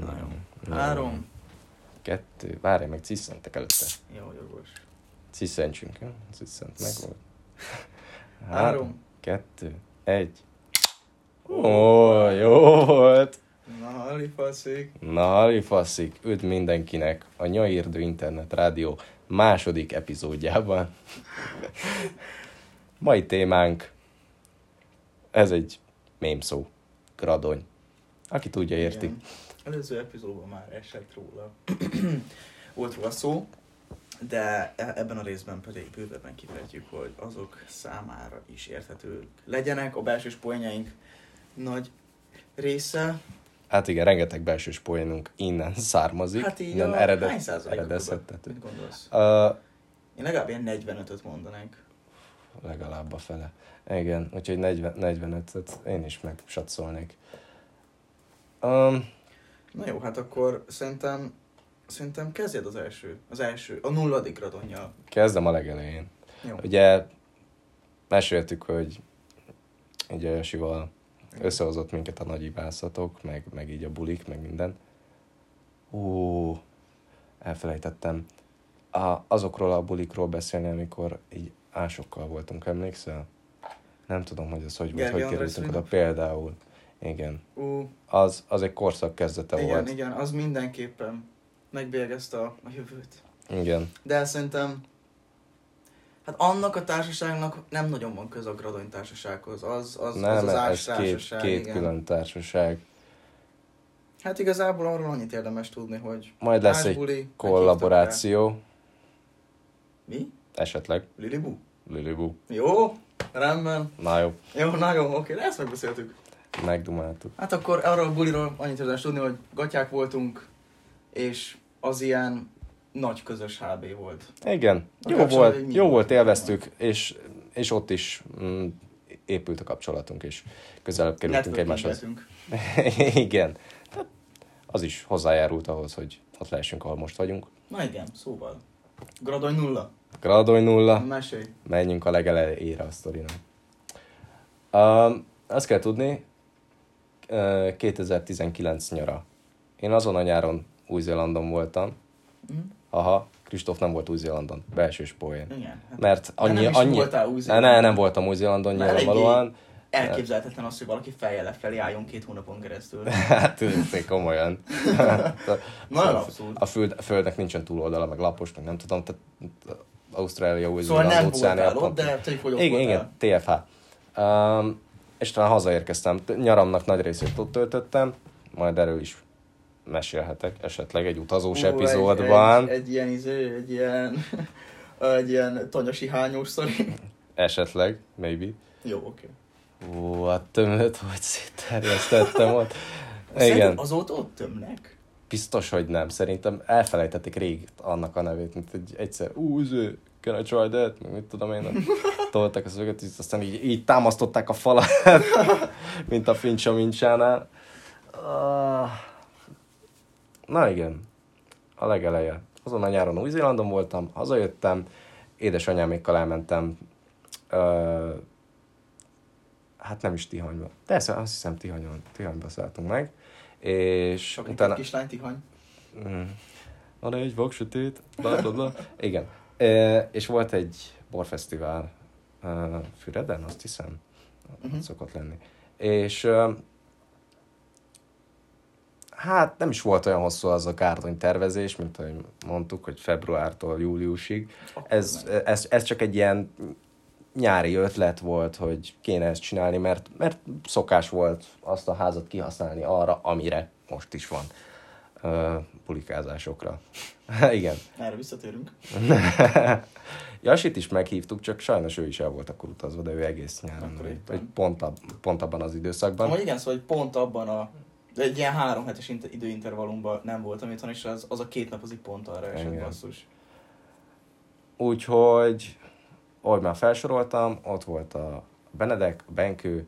Na jó. Jó. Három. Kettő. Várj, meg ciszentek előtte. Jó, jogos. Ciszentsünk, jó? Ciszent, meg volt. Három. Kettő. Egy. Ó, jó volt. Na, halifaszik. Na, halifaszik, üdv mindenkinek a Nyairdő Internet Rádió második epizódjában. Mai témánk, ez egy mém szó, gradony. Aki tudja, érti. Igen. Előző epizódban már esett róla. Volt róla szó, de e- ebben a részben pedig bővebben kifejtjük, hogy azok számára is érthetők legyenek. A belsős poénjaink nagy része. Hát igen, rengeteg belsős poénunk innen származik. Hát így innen a eredet, hány százalékot. Mit gondolsz? Uh, Én legalább ilyen 45-öt mondanék. legalább a fele. Igen, úgyhogy 40, 45-öt én is megsatszolnék. Um, Na jó, hát akkor szerintem, szerintem kezdjed az első, az első, a nulladik radonja. kezdem a legelején. Jó. Ugye meséltük, hogy ugye Josival összehozott minket a nagy ibászatok, meg, meg így a bulik, meg minden. Ó, elfelejtettem. A, azokról a bulikról beszélni, amikor így ásokkal voltunk, emlékszel? Nem tudom, hogy ez hogy volt, hogy kerültünk oda például. Igen. Ú, Az, az egy korszak kezdete igen, volt. igen, az mindenképpen megbélyegezte a, a jövőt. Igen. De szerintem, hát annak a társaságnak nem nagyon van köze a Gradony társasághoz. Az az, Nem, az, az ez két, társaság, két igen. külön társaság. Hát igazából arról annyit érdemes tudni, hogy Majd lesz egy ásbuli, kollaboráció. Mi? esetleg. Lilibu? Lilibu. Jó, rendben. Na jó, Jó, na jó, oké, de ezt megbeszéltük. Megdumáltuk. Hát akkor arról a buliról annyit érdemes tudni, hogy gatyák voltunk, és az ilyen nagy közös HB volt. Igen, jó Legalábbis volt, jó volt, volt. élveztük, és, és ott is mm, épült a kapcsolatunk, és közelebb kerültünk egymáshoz. Igen, tehát az is hozzájárult ahhoz, hogy ott lehessünk, ahol most vagyunk. Na igen, szóval. Gradony nulla. Gradony nulla, Mesélj. menjünk a legelejére a sztorinak. Um, azt kell tudni, 2019 nyara. Én azon a nyáron Új-Zélandon voltam. Mhm. Aha, Kristóf nem volt Új-Zélandon, belsős poén. Igen. Hát Mert annyi, nem annyi... voltál ne, Új-Zélandon. ne, nem voltam Új-Zélandon nyilvánvalóan. Elképzelhetetlen az, hogy valaki fejjel lefelé álljon két hónapon keresztül. Hát ez komolyan. Nagyon abszurd. A, föld, a földnek nincsen túloldala, meg lapos, meg nem tudom, tehát Ausztrália, új Szóval nem voltál ott, de tegyük, hogy ott Igen, voltál. igen, TFH. Um, és talán hazaérkeztem. Nyaramnak nagy részét ott töltöttem, majd erről is mesélhetek esetleg egy utazós Ú, epizódban. Egy, egy, egy, ilyen, izé, egy ilyen, egy ilyen tanyasi hányós sztori. Esetleg, maybe. Jó, oké. Ó, a tömöt, hogy szétterjesztettem ott. Igen, Azóta ott tömnek? biztos, hogy nem. Szerintem elfelejtették rég annak a nevét, mint egy egyszer, ú, izé, can I try that? Mit tudom én, tolták a szöget, és aztán így, így támasztották a falat, mint a Fincha Mincsánál. Ah. Na igen, a legeleje. Azon a nyáron Új-Zélandon voltam, hazajöttem, édesanyámékkal elmentem, ö, hát nem is Tihanyba. Persze, azt hiszem Tihanyon, Tihanyba szálltunk meg, és Csak utána... egy kislány tihany. Mm. Van egy vak sötét, bla, bla, bla. Igen. E, és volt egy borfesztivál Füreden, azt hiszem, uh-huh. szokott lenni. És e, hát nem is volt olyan hosszú az a gárdony tervezés, mint ahogy mondtuk, hogy februártól júliusig. Ez, meg. ez, ez csak egy ilyen nyári ötlet volt, hogy kéne ezt csinálni, mert, mert szokás volt azt a házat kihasználni arra, amire most is van uh, pulikázásokra. Igen. Erre visszatérünk. Jasit is meghívtuk, csak sajnos ő is el volt akkor utazva, de ő egész nyáron, vagy, vagy pont, ab, pont abban az időszakban. Amúgy igen, szóval hogy pont abban a egy ilyen három hetes inter- időintervallumban nem voltam itthon, és az, az a két nap az így pont arra esett Igen. basszus. Úgyhogy, ahogy már felsoroltam, ott volt a Benedek, Benkő,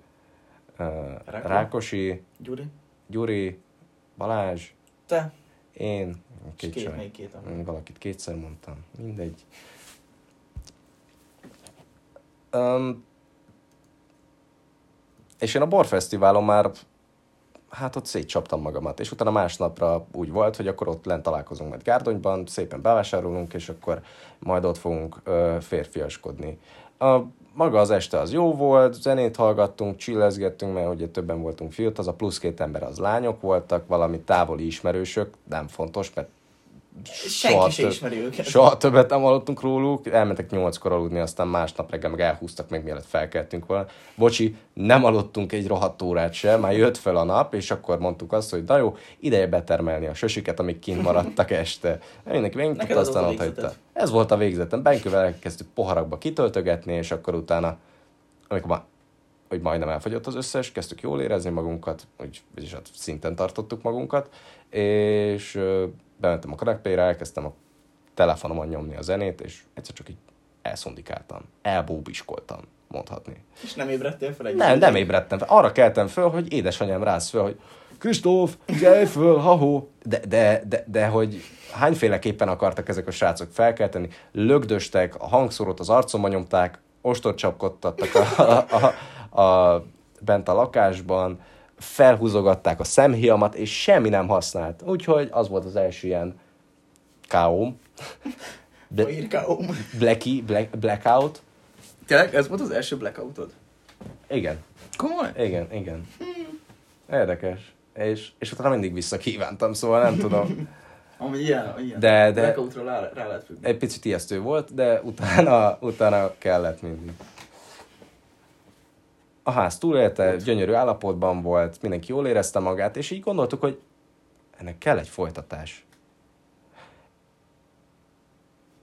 uh, Ráko. Rákosi, Gyuri? Gyuri, Balázs, Te? én, két, két, még két. Mm, Valakit kétszer mondtam. Mindegy. Um, és én a borfesztiválon már hát ott szétcsaptam magamat. És utána másnapra úgy volt, hogy akkor ott lent találkozunk majd Gárdonyban, szépen bevásárolunk, és akkor majd ott fogunk ö, férfiaskodni. A, maga az este az jó volt, zenét hallgattunk, csillezgettünk, mert ugye többen voltunk fiút, az a plusz két ember az lányok voltak, valami távoli ismerősök, nem fontos, mert Senki se ismeri őket. Soha többet nem hallottunk róluk, elmentek nyolckor aludni, aztán másnap reggel meg elhúztak még mielőtt felkeltünk volna. Bocsi, nem aludtunk egy rohadt órát sem, már jött fel a nap, és akkor mondtuk azt, hogy na jó, ideje betermelni a sösiket, amik kint maradtak este. Mindenki az aztán ott hagyta. Ez volt a végzetem. Benkővel elkezdtük poharakba kitöltögetni, és akkor utána, amikor már hogy majdnem elfogyott az összes, kezdtük jól érezni magunkat, hogy, vagyis hát szinten tartottuk magunkat, és ö, bementem a kanapére, elkezdtem a telefonomon nyomni a zenét, és egyszer csak így elszondikáltam, elbóbiskoltam, mondhatni. És nem ébredtél fel egy Nem, nem ébredtem fel. Arra keltem föl, hogy édesanyám rász föl, hogy Kristóf, kelj föl, ha de, de, de, de, hogy hányféleképpen akartak ezek a srácok felkelteni, lögdöstek, a hangszórót az arcomba nyomták, ostort csapkodtattak a, a, a, a, bent a lakásban, felhúzogatták a szemhiamat, és semmi nem használt. Úgyhogy az volt az első ilyen káóm. Írkáom. Blackie, black, blackout. Tényleg, ez volt az első blackoutod? Igen, Komoly? igen, igen. Érdekes. És, és utána mindig visszakívántam, szóval nem tudom. Ami ilyen, ilyen. De- de- Blackoutra rá, rá lehet függni. Egy picit ijesztő volt, de utána, utána kellett mindig. A ház túlélte, gyönyörű állapotban volt, mindenki jól érezte magát, és így gondoltuk, hogy ennek kell egy folytatás.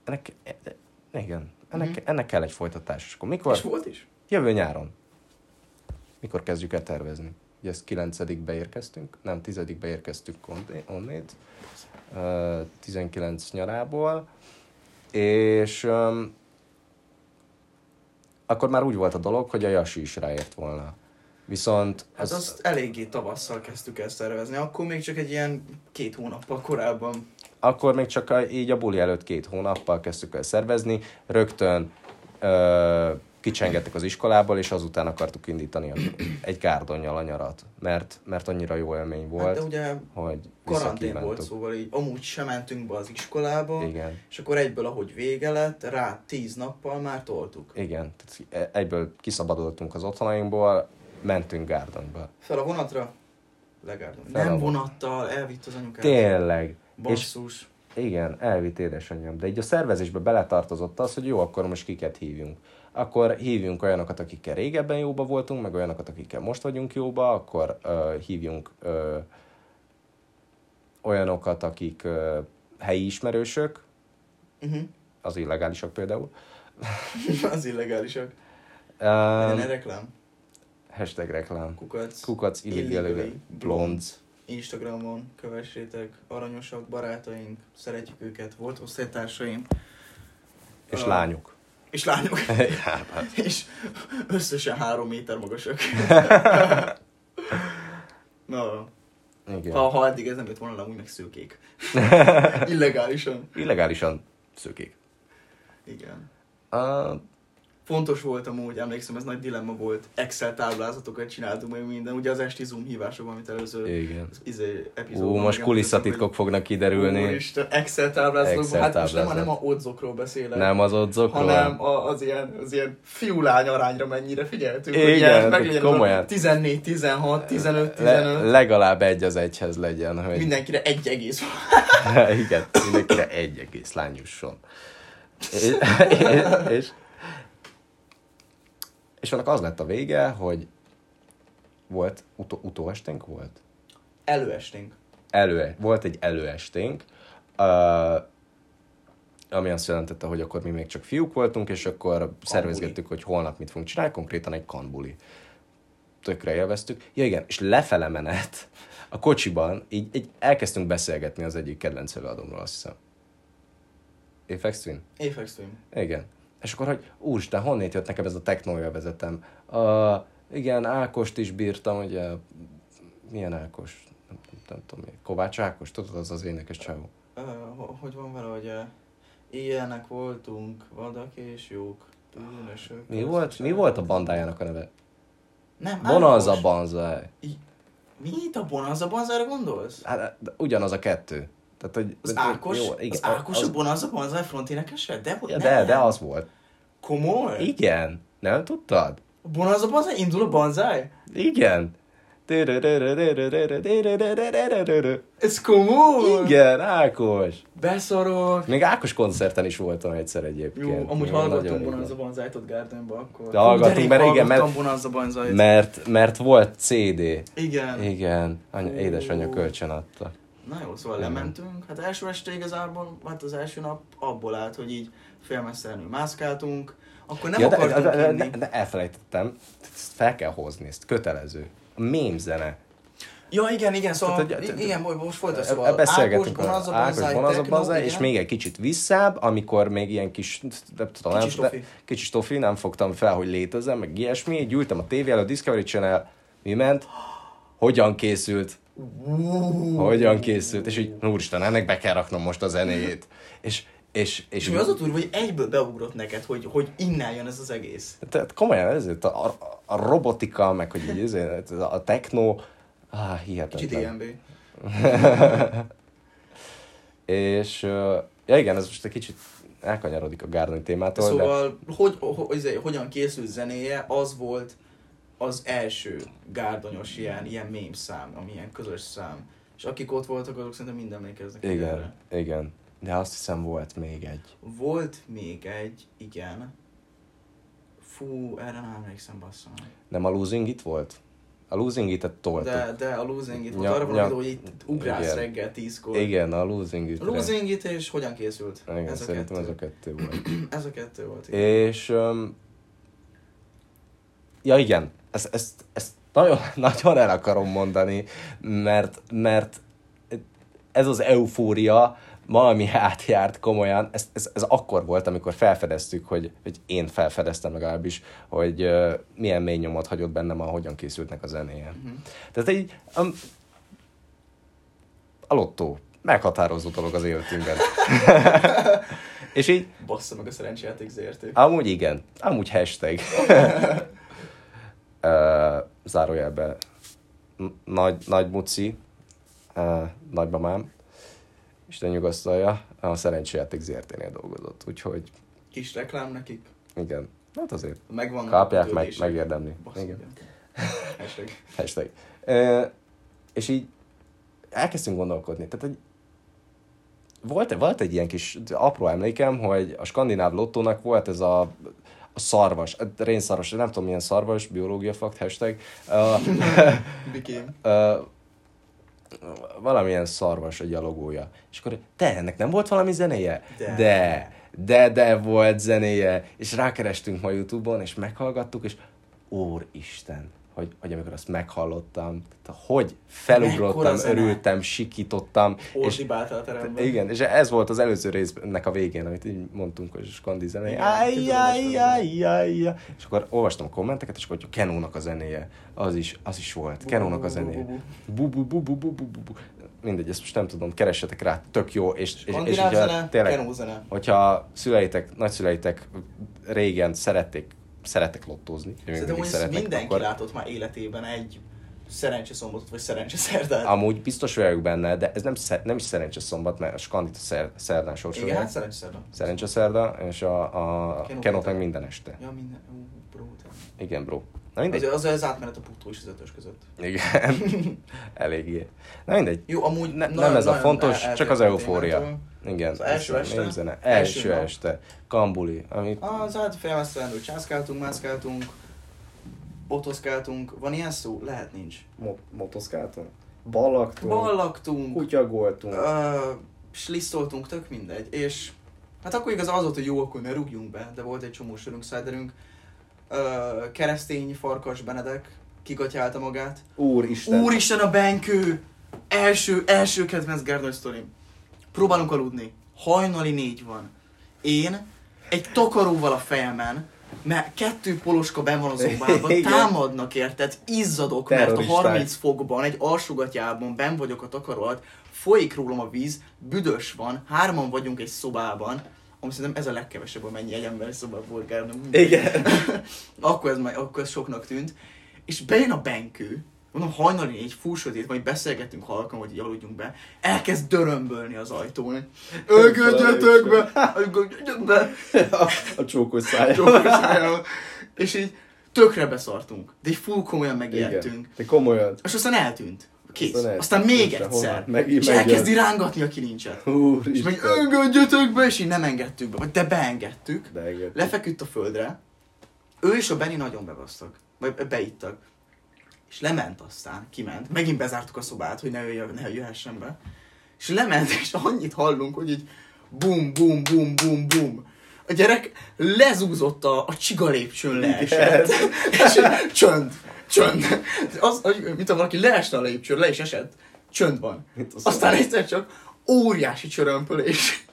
Ennek, igen, ennek, Mhm. ennek kell egy folytatás. És akkor mikor? És volt is? Jövő nyáron. Mikor kezdjük el tervezni? Ugye ezt 9 érkeztünk, nem 10 érkeztünk onné- onnét, ö, 19 nyarából, és öm, akkor már úgy volt a dolog, hogy a Jasi is ráért volna. Viszont Hát az, azt eléggé tavasszal kezdtük el szervezni, akkor még csak egy ilyen két hónappal korábban. akkor még csak a, így a buli előtt két hónappal kezdtük el szervezni, rögtön ö, kicsengettek az iskolából, és azután akartuk indítani a, egy gárdonnyal a nyarat, mert, mert annyira jó élmény volt, Hát de ugye hogy karantén volt, szóval így amúgy sem mentünk be az iskolába, Igen, és akkor egyből, ahogy vége lett, rá tíz nappal már toltuk. igen. Tehát egyből kiszabadultunk az otthonainkból, mentünk gárdonyba. Fel a vonatra, legárdon. Fel a Nem von- vonattal, elvitt az anyukát. Tényleg. Basszus. Igen, elvitt édesanyám. De így a szervezésbe beletartozott az, hogy jó, akkor most kiket hívjunk. Akkor hívjunk olyanokat, akikkel régebben jóba voltunk, meg olyanokat, akikkel most vagyunk jóba, akkor ö, hívjunk ö, olyanokat, akik ö, helyi ismerősök, Uh-huh. az illegálisak például. az illegálisak. Um, egy reklám. hashtag reklám. Kukac. Kukac Illegally blondes. Instagramon kövessétek, aranyosak, barátaink, szeretjük őket, volt osztálytársaim. És Ö, lányok. És lányok. ja, hát. és összesen három méter magasak. Na, Igen. ha, ha eddig ez nem jött volna, amúgy meg szőkék. Illegálisan. Illegálisan szökék. Igen. Uh, Fontos volt amúgy, emlékszem, ez nagy dilemma volt. Excel táblázatokat csináltunk meg minden. Ugye az esti Zoom hívásokban, amit előző igen. izé, epizódban Ú, most kulisszatitkok fognak kiderülni. Úristen, Excel táblázatokban. Excel hát most nem, táblázat. nem a odzokról beszélek. Nem az odzokról? hanem a, az ilyen, az ilyen fiú-lány arányra mennyire figyeltünk, Igen, hogy ilyen, komolyan. 14, 16, 15, Le, 15, legalább egy az egyhez legyen, hogy... mindenkire egy egész. Igen, mindenkire egy egész lány jusson. És, és, és annak az lett a vége, hogy volt, utó, utóesténk volt? Előesténk. Elő, volt egy előesténk, uh, ami azt jelentette, hogy akkor mi még csak fiúk voltunk, és akkor szervezgettük, hogy holnap mit fogunk csinálni, konkrétan egy kanbuli. Tökre élveztük. Ja igen, és lefele menet a kocsiban, így, így elkezdtünk beszélgetni az egyik kedvenc előadómról, azt hiszem. Apex Twin? Apex Twin. Igen. És akkor, hogy úristen, honnét jött nekem ez a technológia vezetem? Uh, igen, Ákost is bírtam, ugye, milyen Ákos? Nem, nem, nem tudom, mi. Kovács Ákos, tudod, az az énekes csávó. Uh, hogy van vele, hogy uh, ilyenek voltunk, vadak és jók, bűnösök. Mi volt, mi volt a bandájának a neve? Nem, Bonanza. Banzai. Mit? A Bonanza Banzára gondolsz? Hát, ugyanaz a kettő. Tehát, hogy, Az Ákos, jó, az Ákos a Bonanza Banzai fronténekese? De, ja, nem. de, de az volt. Komoly? Igen. Nem tudtad? A Bonanza Banzai indul a Banzai? Igen. Ez komoly? Igen, Ákos. Beszarok. Még Ákos koncerten is voltam egyszer egyébként. Jó, amúgy hallgattunk régen. Bonanza Banzai-t ott Gardenba akkor. De hallgattunk, mert igen, mert- hallgattam Bonanza Banzai-t. Mert, mert volt CD. Igen. Igen, anya, édesanyja kölcsön adta. Na jó, szóval Igen. lementünk. Hát első este igazából, hát az első nap abból állt, hogy így félmesztelenül mászkáltunk. Akkor nem ja, akartunk de, de, de, de, elfelejtettem, fel kell hozni, ezt kötelező. A mém zene. Ja, igen, igen, szóval, Tehát, hogy- igen, most- folytasd, E- szóval e- Beszélgetünk Ákos, Ákos, Banzai, és még egy kicsit visszább, amikor még ilyen kis, nem tudom, Kicsi nem, kicsi stofi, nem fogtam fel, hogy létezem, meg ilyesmi, így ültem a tévé előtt, Discovery Channel, mi ment, hogyan készült, hogyan készült, és így, úristen, ennek be kell raknom most a zenéjét. És, és, és, És mi az a durva, hogy egyből beugrott neked, hogy, hogy innen jön ez az egész. Tehát komolyan ezért a, a, a robotika, meg hogy így ezért, a techno, ah, Kicsit hihetetlen. DMB. És, ja igen, ez most egy kicsit elkanyarodik a Gárdony témától, de Szóval, hogy, hogy, izé, hogyan készült zenéje, az volt az első gárdonyos ilyen, ilyen mém szám, ami ilyen közös szám. És akik ott voltak, azok szerintem mind emlékeznek igen, erre. igen. De azt hiszem volt még egy. Volt még egy, igen. Fú, erre nem emlékszem, basszom. Nem a Losing It volt? A Losing It-et toltuk. De, de a Losing It volt Ja, arra van, ja. hogy itt ugrálsz Igen. reggel tízkor. Igen, a Losing It. Losing It és hogyan készült? Igen, ez a szerintem ez kettő. a kettő volt. Ez a kettő volt. igen. És... Um, ja igen, ezt, ezt, ezt nagyon, nagyon el akarom mondani, mert, mert ez az eufória valami átjárt komolyan, ez, ez, ez akkor volt, amikor felfedeztük, hogy, hogy én felfedeztem legalábbis, hogy uh, milyen mély nyomot hagyott bennem a hogyan készültnek a zenéje. Mhm. Tehát így um, a lottó meghatározó dolog az életünkben. És így Bassza meg a szerencsejáték ZRT. Amúgy igen. Amúgy hashtag. uh, zárójelben. N- Nagy, nagy muci, uh, nagymamám, Isten nyugasztalja, a szerencséjáték ZRT-nél dolgozott. Úgyhogy Kis reklám nekik. igen. Hát azért Megvan. kapják meg, megérdemli. Bassza, Igen. igen. Hashtag. Hashtag. Uh, és így elkezdtünk gondolkodni. Tehát, hogy volt, volt egy ilyen kis apró emlékem, hogy a skandináv lottónak volt ez a, a szarvas, a rénszarvas, nem tudom milyen szarvas, biológia fakt, hashtag, uh, valamilyen szarvas a gyalogója. És akkor, te, ennek nem volt valami zenéje? De. de, de, de volt zenéje. És rákerestünk ma Youtube-on, és meghallgattuk, és Úristen, hogy, hogy amikor azt meghallottam, tehát hogy felugrottam, örültem, sikítottam, és a teremben. igen, és ez volt az előző résznek a végén, amit így mondtunk, hogy skandi áj. És akkor olvastam a kommenteket, és akkor hogy Kenónak a zenéje, az is, az is volt. Kenónak a zenéje. Bu, bu, bu, bu, bu, bu, bu, bu. Mindegy, ezt most nem tudom, keressetek rá, tök jó, és, és, és Skandináv hogyha tényleg, hogyha szüleitek, nagyszüleitek régen szerették, szerettek lottózni, Szerintem mindig szeretnek, mindenki akkor látott már életében egy szerencse szombatot, vagy szerencse szerdát. amúgy biztos vagyok benne, de ez nem, sze- nem is szerencsés szombat, mert a skandit a szer, szerdán Igen, sorsolják. hát szerencse szerda. Szerencse szerda, és a, a Kenó Kenot meg minden este. Ja, minden. Ú, bro, te. Igen, bro. Na mindegy. Az, az, az átmenet a puttó és az ötös között. Igen. Eléggé. Na mindegy. Jó, amúgy Ne, nagyon- nem ez a fontos, el- csak az eufória. Igen. Az első este? mémzene. Első Első este. Kambuli. Amit Az hát félmeztelenül császkáltunk, mászkáltunk, botoszkáltunk. Van ilyen szó? Lehet nincs. Mo- motoszkáltunk. Ballaktunk. Ballaktunk, Kutyagoltunk. ö, slisszoltunk, tök mindegy. És hát akkor igaz az volt, hogy jó, akkor ne rúgjunk be, de volt egy csomó sörünk, szájderünk. Ö, keresztény farkas Benedek kigatyálta magát. Úristen. Úristen a benkő! Első, első kedvenc Gárdony sztorim. Próbálunk aludni. Hajnali négy van. Én egy takaróval a fejemen, mert kettő poloska ben van az szobában, Igen. támadnak érted, izzadok, mert a Terroristák. 30 fokban, egy alsógatyában ben vagyok a takaró alatt, folyik rólam a víz, büdös van, hárman vagyunk egy szobában, ami szerintem ez a legkevesebb, amennyi egy ember volt Gárdony. Igen. akkor, ez, már- akkor ez soknak tűnt. És bejön a benkő, mondom, hajnali egy sötét, majd beszélgetünk halkan, hogy így aludjunk be, elkezd dörömbölni az ajtón. Ögödjötök be! Be! A, a csókos. És így tökre beszartunk. De így full komolyan megijedtünk. Igen. De komolyan. És aztán eltűnt. Kész. Aztán. Aztán még egyszer. hova? Megint és megjön. elkezdi rángatni a kilincset. Úr, És meg engedjetek be, és így nem engedtük be. Vagy de beengedtük. Igen. Lefeküdt a földre. Ő és a Benny nagyon bebasztak. Vagy beittak. És lement aztán, kiment. Megint bezártuk a szobát, hogy ne, jöjjön, ne jöhessen be. És lement, és annyit hallunk, hogy így bum, bum, bum, bum, bum. A gyerek lezúzott a, a csiga lépcsőn leesett. és így csönd, csönd. Az, hogy, mint ha valaki leesne a lépcsőn, le is esett. Csönd van. Az Aztán egyszer csak óriási csörömpölés.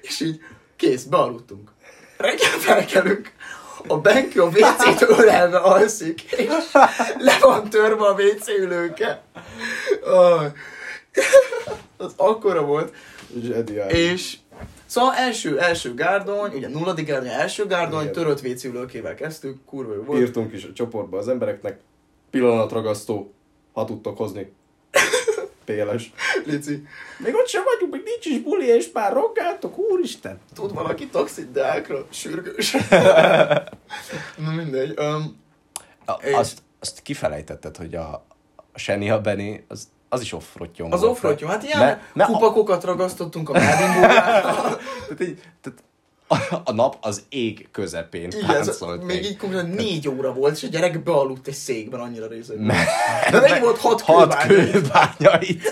És így kész, bealudtunk. Reggel felkelünk. A Benki a WC-t ölelve alszik, és le van törve a WC ülőke. Az akkora volt. Zseniális. És szóval első, első gárdony, ugye nulladik gárdony, első gárdony, Igen. törött WC ülőkével kezdtük, kurva jó volt. Írtunk is a csoportba az embereknek. Pillanatragasztó, ha tudtok hozni. Péles. Lici, Még ott sem vagyunk, még nincs is buli, és már rokkáltok, úristen. tud valaki taxit Deákra? Sürgős. Na mindegy. Um, A, És- azt, azt kifelejtetted, hogy a, a Seni a Benny, az, az is offrotyom az offroad hát ilyen Ne- ne- kupakokat ragasztottunk a Melvinbórára. Tehát, így, tehát a, nap az ég közepén Igen, ez, táncolt még így konkrétan négy óra volt, és a gyerek bealudt egy székben, annyira részeg. Ne. De volt hat Hat kőbány? kőbányait.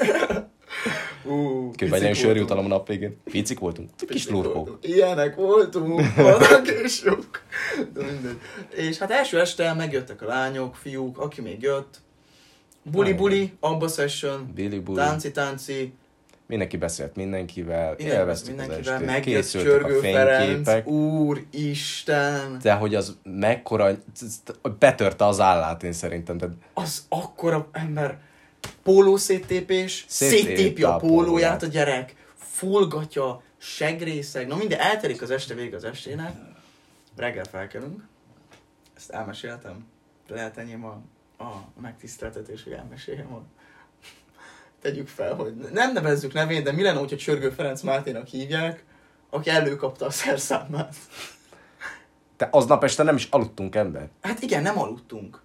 Ú, Kőbányai picik sörjutalom a nap végén. Picik voltunk. Kis lurkók. Ilyenek voltunk, vannak és sok. De mindegy. És hát első este megjöttek a lányok, fiúk, aki még jött. Buli-buli, abba session, Billy Bull. tánci-tánci, Mindenki beszélt mindenkivel, Igen, élveztük az mindenkivel, estét, megjött készültek a Ferenc, fényképek. úristen, De hogy az mekkora, betörte az állát én szerintem. De az akkora ember, póló széttépés, széttépi a pólóját a gyerek, fullgatja, segrészeg, na minden, eltelik az este vége az estének, reggel felkelünk, ezt elmeséltem, lehet enyém a, a megtiszteltetés, hogy elmeséljem a tegyük fel, hogy nem nevezzük nevét, de mi lenne, hogyha Csörgő Ferenc Máténak hívják, aki előkapta a szerszámát. te aznap este nem is aludtunk ember. Hát igen, nem aludtunk.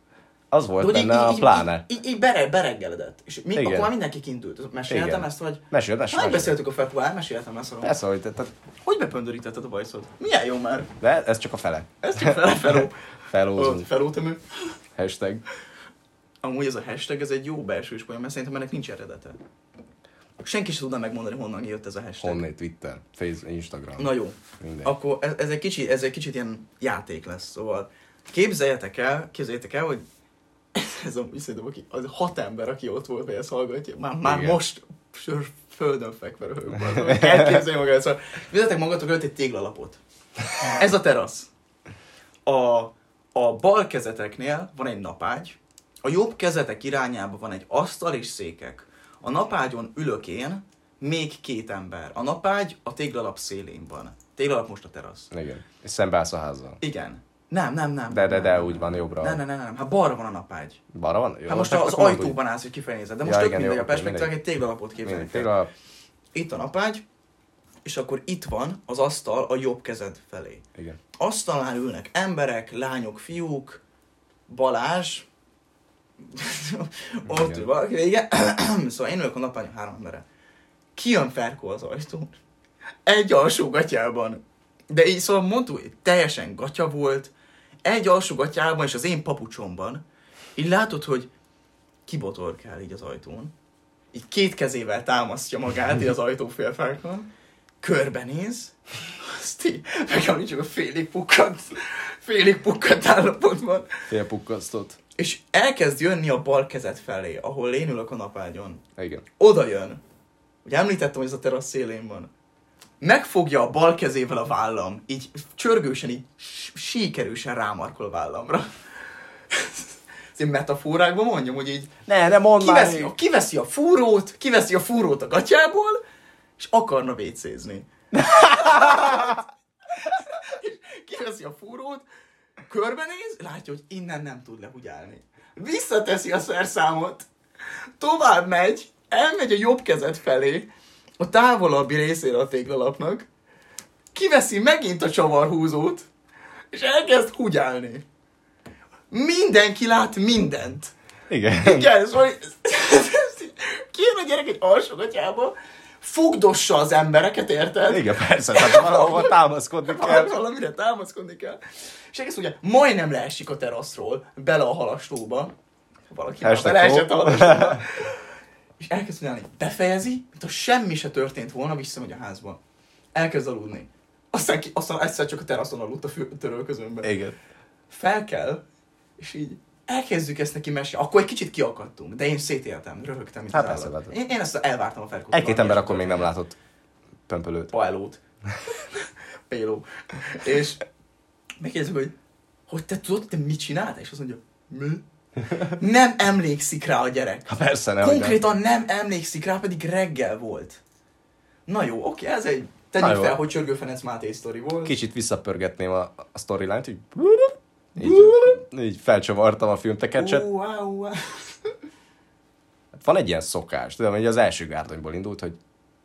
Az volt De benne a pláne. Így, így, így bere, bereggeledett. És mi, Igen. akkor már mindenki kintült. Meséltem Igen. ezt, vagy... Meséld, Már meséld. beszéltük a fepul, elmeséltem ezt. Persze. Persze, hogy te, te, Hogy bepöndörítetted a bajszot? Milyen jó már? de ez csak a fele. Ez csak fele feló. Felózunk. Felótemű. Hashtag. Amúgy ez a hashtag, ez egy jó belső poén, mert szerintem ennek nincs eredete. Senki sem tudna megmondani, honnan jött ez a hashtag. Honnét, Twitter, Facebook, Instagram. Na jó. Mindegy. Akkor ez, ez, egy kicsit, ez egy kicsit ilyen játék lesz, szóval képzeljetek el, képzeljétek el, hogy ez a, szerintem, aki, az hat ember, aki ott volt, vagy ezt hallgatja, már, már Igen. most sör, földön fekve röhög. bazd. Elképzelj magát, szóval vizzetek magatok előtt egy téglalapot. Ez a terasz. A, a bal kezeteknél van egy napágy, a jobb kezetek irányába van egy asztal és székek. A napágyon ülök én, még két ember. A napágy a téglalap szélén van. Téglalap most a terasz. Igen. És szembeállsz a házzal. Igen. Nem, nem, nem. De, de, de nem, úgy van jobbra. Nem, nem, nem, nem. Hát balra van a napágy. Balra van? Jó, Hát most az mondd úgy. ajtóban állsz, hogy kifelé nézed. De most Ja, tök igen, mindegy, jó, a perspektívák egy téglalapot képzeljük. téglalap. Itt a napágy, és akkor itt van az asztal a jobb kezed felé. Igen. Asztalnál ülnek emberek, lányok, fiúk, Balázs, ott ül valaki, igen. szóval én ülök a napágyon három embere. Kijön Ferko az ajtón, egy alsó gatyában. De így szóval mondtuk, teljesen gatya volt, egy alsó gatyában és az én papucsomban. Így látod, hogy kibotorkál így az ajtón. Így két kezével támasztja magát így az ajtófélfákon. Körbenéz. Azt így megemlítsük a félig pukkant, félig pukkant állapotban. Félpukkasztott. És elkezd jönni a bal kezed felé, ahol én ülök a napágyon. Igen. Oda jön. Ugye említettem, hogy ez a terasz szélén van. Megfogja a bal kezével a vállam, így csörgősen, így síkerősen rámarkol a vállamra. Ez én metaforákban mondjam, hogy így Ne, ne mondd már kiveszi, még. a, kiveszi a fúrót, kiveszi a fúrót a gatyából, és akarna vécézni. kiveszi a fúrót, körbenéz, látja, hogy innen nem tud lehugyálni. Visszateszi a szerszámot, tovább megy, elmegy a jobb kezed felé, a távolabbi részére a téglalapnak, kiveszi megint a csavarhúzót, és elkezd húgyálni. Mindenki lát mindent. Igen. Igen, szóval kijön a gyerek egy alsógatyába, fogdossa az embereket, érted? Igen, persze, tehát valahol támaszkodni kell. Valamire támaszkodni kell. És egész ugye majdnem leesik a teraszról, bele a halastóba. Valaki már beleesett a halastóba. És elkezd csinálni. Befejezi, mint ha semmi se történt volna, visszamegy a házba. Elkezd aludni. Aztán, ki, aztán egyszer csak a teraszon aludt a fő, törölközőmben. Igen. Fel kell, és így elkezdjük ezt neki mesélni. Akkor egy kicsit kiakadtunk, de én szétéltem, röhögtem, mint Hát persze. Én, én ezt elvártam a felkutat. Egy-két ember akkor még nem látott pömpölőt. Paelót. Péló. És megkérdezzük, hogy hogy te tudod, te mit csináltál? És azt mondja, mi? Nem emlékszik rá a gyerek. Ha persze nem. Konkrétan nem emlékszik rá, pedig reggel volt. Na jó, oké, ez egy tegyük fel, hogy Csörgő Ferenc Máté sztori volt. Kicsit visszapörgetném a, a storyline-t, így, így, így felcsavartam a. Ú, á, ú, á. Hát van egy ilyen szokás, tudom, hogy az első gárdonyból indult, hogy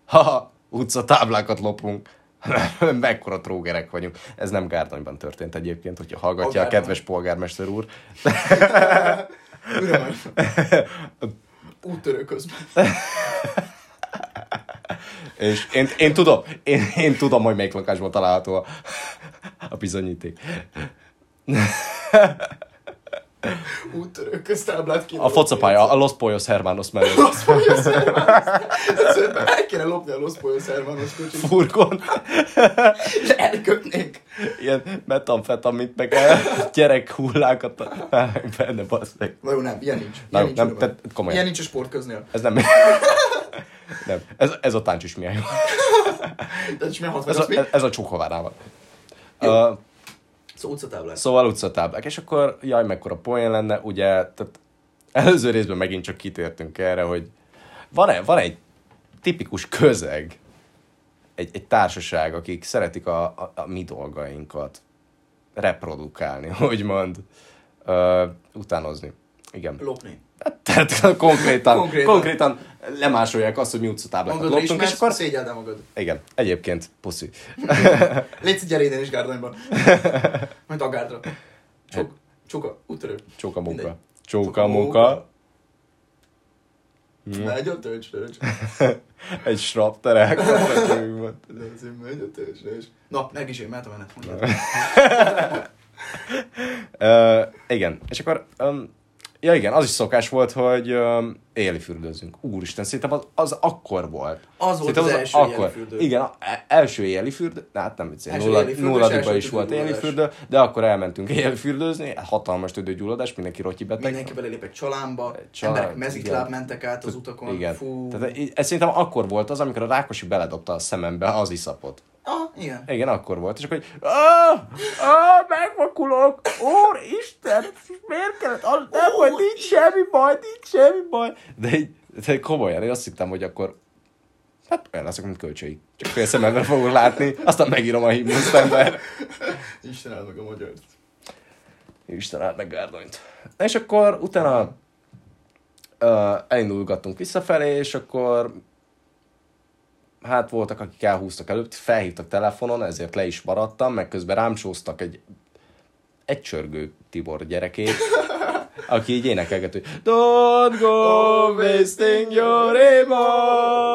ha utcatáblákat lopunk, mekkora trógerek vagyunk. Ez nem Gárdonyban történt egyébként, hogyha hallgatja a, kedves polgármester úr. Uram, úttörő közben. És én, én tudom, én, én tudom, hogy melyik lakásban található a, a bizonyíték. Úttörő köztáblát ki. A focapálya, a Los Poyos Hermanos mellett. Los Poyos Hermanos. Szerintem el kéne lopni a Los Poyos Hermanos kocsit. Furgon. És elkötnék. Ilyen metamfetamint, meg gyerek hullákat benne, basszeg. Na jó, nem, ilyen nincs. Ilyen Nem, nincs, nem, tehát komolyan. Ilyen nincs a sportköznél. Ez nem... nem. Ez, ez a táncs is milyen Ez hatvan, a, ez, ez a csókovárával. Jó. Uh, Szóval utcatáblát. szóval utcatáblák. És akkor, jaj, mekkora poén lenne, ugye, tehát előző részben megint csak kitértünk erre, hogy van, van egy tipikus közeg, egy, egy társaság, akik szeretik a, a, a mi dolgainkat reprodukálni, úgymond, uh, utánozni. Igen. Lopni. Tehát konkrétan, konkrétan. Konkrétan. Lemásolják azt, hogy mi utcatáblákat Magadra loptunk, és akkor... szégyeld el magad. Igen, egyébként puszi. Légy gyere innen is Gárdonyban. Majd Agárdra. Csók, csóka, úttörő. Csóka munka. Mindegy. Csóka munka. Megy a tölcsölcs. Egy strapterek. De azért megy a tölcsölcs. Na, meg is én, mehet a menet. uh, igen, és akkor... Um, ja igen, az is szokás volt, hogy um, éjjeli fürdőzzünk. Úristen, szerintem az, az akkor volt. Az volt Szerintem az első éjjeli fürdő. Igen, a, első éjjeli fürdő, hát nem Első nulla, nulladiba is volt tüdőgyulladás. fürdő, de akkor elmentünk éjjeli fürdőzni, hatalmas tüdőgyulladás, mindenki rotyi beteg. Mindenki belélép egy csalámba, család, emberek mezitláb igen. mentek át az utakon. Igen. Fú. Tehát így- ez szerintem akkor volt az, amikor a Rákosi beledobta a szemembe az iszapot. Ah, igen. Igen, akkor volt. És akkor, hogy ah, ah, megvakulok, úristen, miért kellett, az nem, hogy nincs semmi baj, nincs semmi baj. De, így, de komolyan, én azt hittem, hogy akkor Hát olyan leszek, mint kölcsei. Csak fél szememben fogok látni, aztán megírom a himnuszt ember. Isten áld meg a magyar. Isten át meg Gárdonyt. És akkor utána uh, elindulgattunk visszafelé, és akkor hát voltak, akik elhúztak előtt, felhívtak telefonon, ezért le is maradtam, meg közben rám sóztak egy, egy csörgő Tibor gyerekét, aki így énekelget, hogy Don't go wasting your emotions.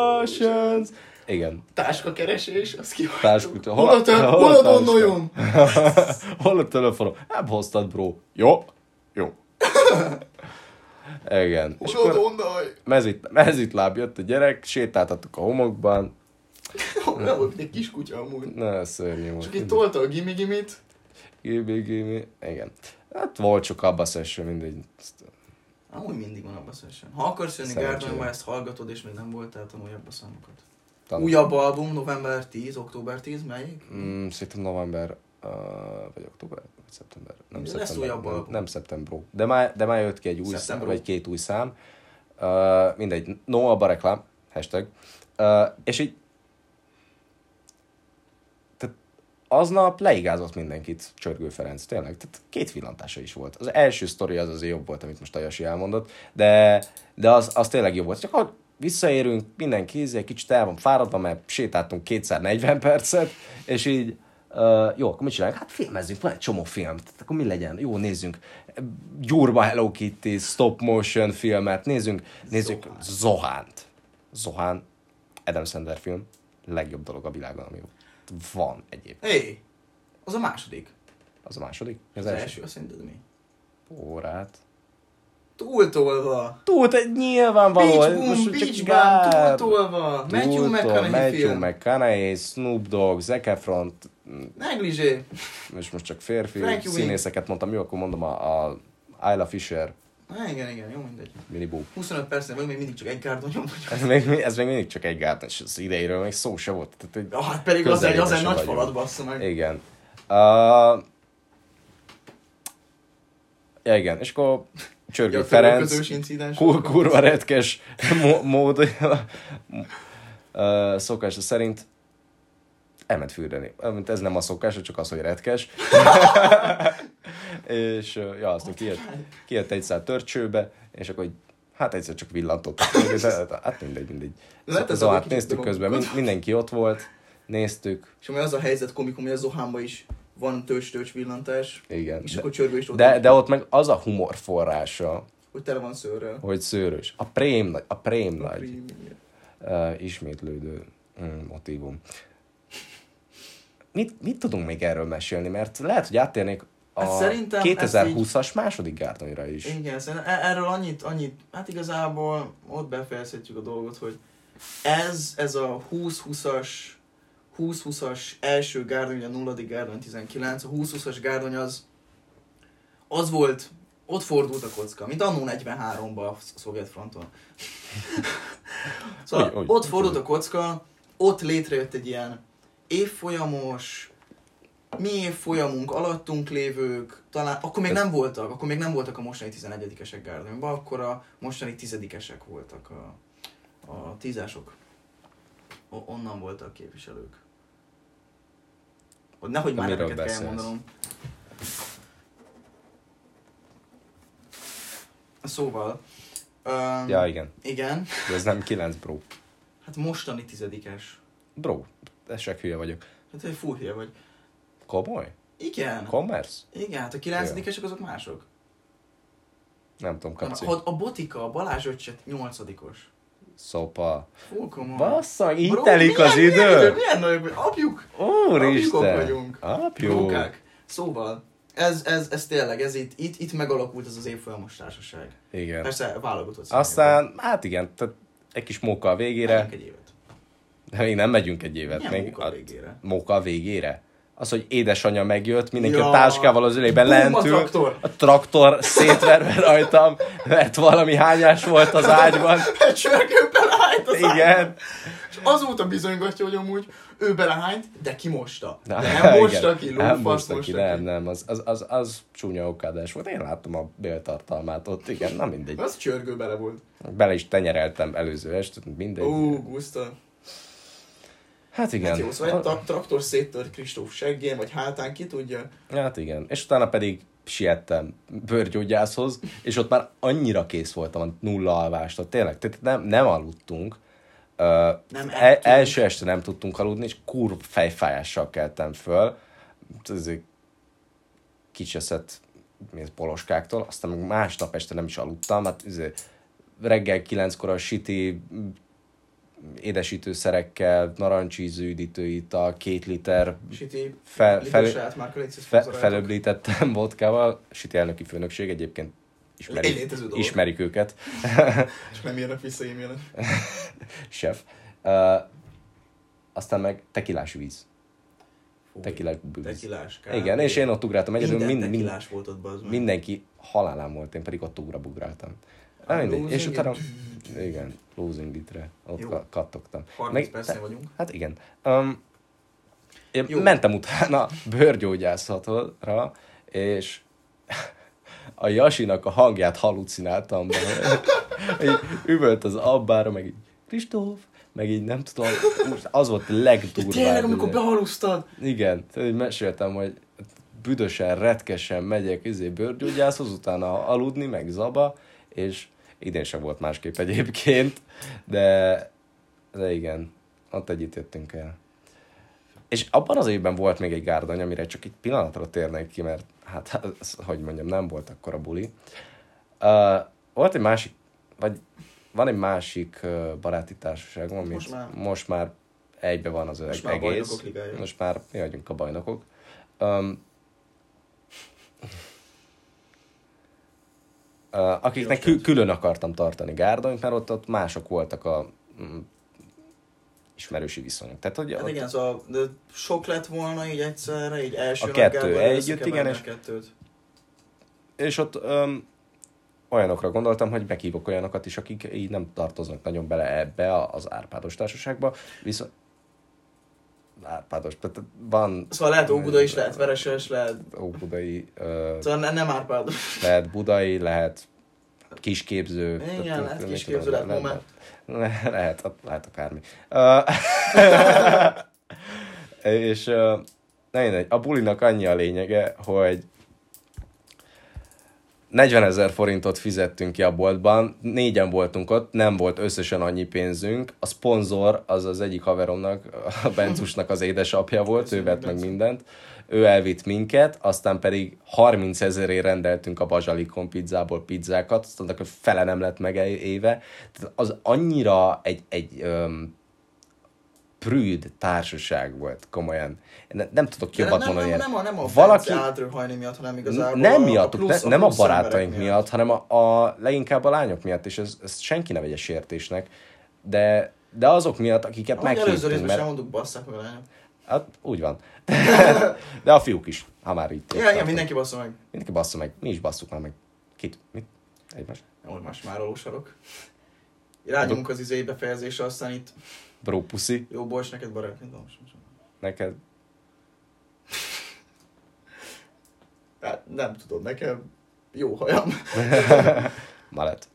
Igen. Táska keresés, az ki Táskütő. Hol a, te, hol a donnojom? Hol a telefonom? Nem hoztad, bro. Jó? Jó. Igen. És a akkor donnoj? mezit, mezitláb jött a gyerek, sétáltattuk a homokban. Nem volt egy kis kutya amúgy. Na, szörnyű volt. Csak itt tolta a gimi-gimit. Gibi. Igen. Hát volt csak abba session, mindegy. Amúgy mindig van abba session. Ha akarsz jönni. Gárdonyba, ezt hallgatod, és még nem voltál, tanulj abba számokat. Tanul. Újabb album, november 10, október 10, melyik? Mm, szerintem november, uh, vagy október, vagy szeptember. Nem Lesz szeptember. újabb nem, nem szeptember. De már, de már jött ki egy új szám, vagy két új szám. Uh, mindegy, no abba reklám, hashtag. Uh, és így tehát aznap leigázott mindenkit Csörgő Ferenc, tényleg. Tehát két villantása is volt. Az első sztori az azért jobb volt, amit most a Jasi elmondott, de, de az, az tényleg jobb volt. Csak ha visszaérünk, mindenki egy kicsit el van fáradva, mert sétáltunk kétszer 40 percet, és így Uh, jó, akkor mit csinálunk? Hát filmezzünk, van egy csomó film. Tehát akkor mi legyen? Jó, nézzünk. Gyurma Hello Kitty, stop motion filmet, nézzünk, nézzük Zohánt. Zohán, Adam Sandler film, legjobb dolog a világon, ami van egyébként. Hé, az a második. Az a második? Az, az első, első azt mi? Órát. Túltolva. Túlt, nyilvánvaló. Beach Boom, Beach Bum, túltolva. Matthew McConaughey Matthew film. McConaughey, Snoop Dogg, Zac Efron, Negligé. és most csak férfi Frankie színészeket mondtam, jó, akkor mondom a, a Isla Fisher, Há, igen, igen, jó, mindegy. Minnie Boo. 25 percnél vagy még mindig csak egy vagy. Ez még, ez még mindig csak egy gát, és az idejéről még szó se volt. Tehát, hogy Ah, hát pedig az egy, az egy nagy falat bassza meg. Igen. Uh, ja, igen, és akkor Csörgő Ja, Ferenc, kur, kurva retkes mód, uh, szokása szerint elment fürdeni. Mint ez nem a szokás, csak az, hogy retkes. és ja, aztán kijött, kijött egyszer törcsőbe, és akkor hát egyszer csak villantott. hát mindegy, mindegy. Lehet ez hát néztük közben, mind, mindenki ott volt, néztük, És ami az a helyzet komikum, hogy a Zohánban is van tős-tős villantás, igen. és De, akkor csörgő is ott de, de ott meg az a humor forrása, hogy tele van szőrrel. hogy szőrös. A prém nagy, a prém A nagy uh, ismétlődő mm, motivum. Mit, mit tudunk még erről mesélni? Mert lehet, hogy áttérnék a Hát szerintem 2020-as második gárdonyra is. Igen, szerintem e- erről annyit, annyit, hát igazából ott befejezhetjük a dolgot, hogy ez, ez a 20-20-as 20-20-as első gárdony, a nulladik gárdony 19, a 20-20-as gárdony az, az volt, ott fordult a kocka, mint annó 43-ban a szovjet fronton. szóval Hogy- hogy- ott fordult a kocka, ott létrejött egy ilyen évfolyamos, mi évfolyamunk alattunk lévők, talán, akkor még Ez- nem voltak, akkor még nem voltak a mostani 11-esek gárdonyban, akkor a mostani tizedikesek voltak a, a tízások. O- onnan voltak képviselők. Hogy nehogy már miről neveket kell mondanom. Szóval, um, Ja, igen. igen, De ez nem 9, bro. hát mostani tizedikes. Bro, esek hülye vagyok. Hát egy full hülye vagy. Komoly? Igen, Commerce? igen, hát a kilencedikesek azok mások. Nem tudom, kapci. A, a Botika, a Balázs öccset nyolcadikos. Szopa. Full komoly. Bassza, így Bro, telik az milyen- idő. Milyen, milyen nagyok, apjuk, Úristen. vagyunk. Apjuk. Brókák. Szóval, ez, ez, ez tényleg, ez itt, itt, itt megalakult ez az évfolyamos társaság. Igen. Persze válogatott Aztán, hát igen, tehát egy kis móka a végére. Egy évet. De még nem megyünk egy évet. Milyen még munka a, végére? móka végére. Az, hogy édesanyja megjött, mindenki Ja. a táskával az ülében Bum, a lentül. traktor. A traktor szétverve rajtam, mert valami hányás volt az ágyban. Egy csörgő belehányt az. Igen. És azóta bizonygatja, hogy amúgy ő belehányt, de ki mosta. Na, De nem mosta ki, Nem lófasz mosta ki, nem, nem, az, az, az, az csúnya okádás volt. Én láttam a béltartalmát ott, igen, na mindegy. Az csörgő bele volt. Bele is tenyereltem előző est, mindegy. Ó, guszta. Hát igen. Hát jó, szóval egy tra- traktor széttört Kristóf seggén, vagy hátán, ki tudja. Hát igen. És utána pedig siettem bőrgyógyászhoz, és ott már annyira kész voltam a nulla alvást, ott tényleg, tehát nem, nem aludtunk. Uh, Nem el, ettünk. első este nem tudtunk aludni, és kurv fejfájással keltem föl. Ez egy kicseszett poloskáktól, aztán meg másnap este nem is aludtam, hát izé, reggel kilenckor a siti édesítőszerekkel, narancsízű üdítőital, két liter Siti, Fel- fel, fe, felöblítettem vodkával, Siti elnöki főnökség egyébként Egy ismerik, őket, És nem írnak vissza e-mailen. chef. Uh, aztán meg tekilás víz. Fú, Tekilás. Tekilás. kb. Igen, és én ott ugráltam egyedül, Minden mind, mind, volt ott, bazd meg. mindenki halálán volt, én pedig ott ugrabugráltam. Na, mindegy. És utána, igen, losing it-re, ott Jó. ka- kattogtam. 30 Meg- percnél vagyunk. Hát igen. Um, én Jó. mentem utána bőrgyógyászatra, és a Jasinak a hangját halucináltam be. Így üvölt az abbára, meg így, Kristóf, meg így nem tudom, az volt a legdurvább. Tényleg, amikor behalusztad? Igen, így meséltem, hogy büdösen, retkesen megyek izé bőrgyógyászhoz, utána aludni, meg zaba, és idén sem volt másképp egyébként, de, de igen, ott együtt jöttünk el. És abban az évben volt még egy gárdany, amire csak egy pillanatra térnék ki, mert hát, ez, hogy mondjam, nem volt akkor a buli. Uh, volt egy másik, vagy van egy másik uh, baráti társaságom, amit Most már- most már egybe van az Most már egész. Most már mi vagyunk a bajnokok. Um, akiknek kü- külön akartam tartani gárdonyt, mert ott, ott mások voltak a mm, ismerősi viszonyok. Tehát, hogy Hát ott, igen, szóval de sok lett volna így egyszerre, így első A kettő együtt, igen, a és- kettőt. és ott um, olyanokra gondoltam, hogy meghívok olyanokat is, akik így nem tartoznak nagyon bele ebbe a- az Árpádos társaságba, viszont Árpádos, tehát van Szóval lehet Óbuda is, lehet Vereses, lehet... óbudai, uh, Szóval ne, nem Árpádos. lehet budai, lehet kisképző. Igen, tehát, lehet kisképző, lehet moment. Le, lehet, lehet akármi. Uh, és uh, mindegy, a bulinak annyi a lényege, hogy 40 ezer forintot fizettünk ki a boltban, négyen voltunk ott, nem volt összesen annyi pénzünk. A szponzor az az egyik haveromnak, a Bencusnak az édesapja volt, ő vett meg mindent. Ő elvitt minket, aztán pedig 30 ezerért rendeltünk a Bazsalikon pizzából pizzákat, azt mondták, hogy fele nem lett meg éve. Tehát az annyira egy, egy um, prűd társaság volt, komolyan. Ne, nem tudok jobbat nem, mondani. nem, nem, a, nem a Valaki- átrőhajni miatt, hanem igazából nem a, miattuk, a plusz, ne, nem a barátaink emberek miatt, hanem a, a, leginkább a lányok miatt, és ez, ez senki ne vegye sértésnek, de, de azok miatt, akiket Ahogy előző meghívtunk, részben sem mert mondtuk, basszák meg a lányok. hát, úgy van. de a fiúk is, ha már itt. Igen, igen, mindenki bassza meg. Mindenki bassza meg, mi is basszuk már meg. Kit? Mit? Egymást? Jó, más már alósarok. Rágyunk az izé befejezésre, aztán itt Bro, puszi, jó bocs, neked barátként van neked. Hát nem tudom, nekem jó hajam. Malet.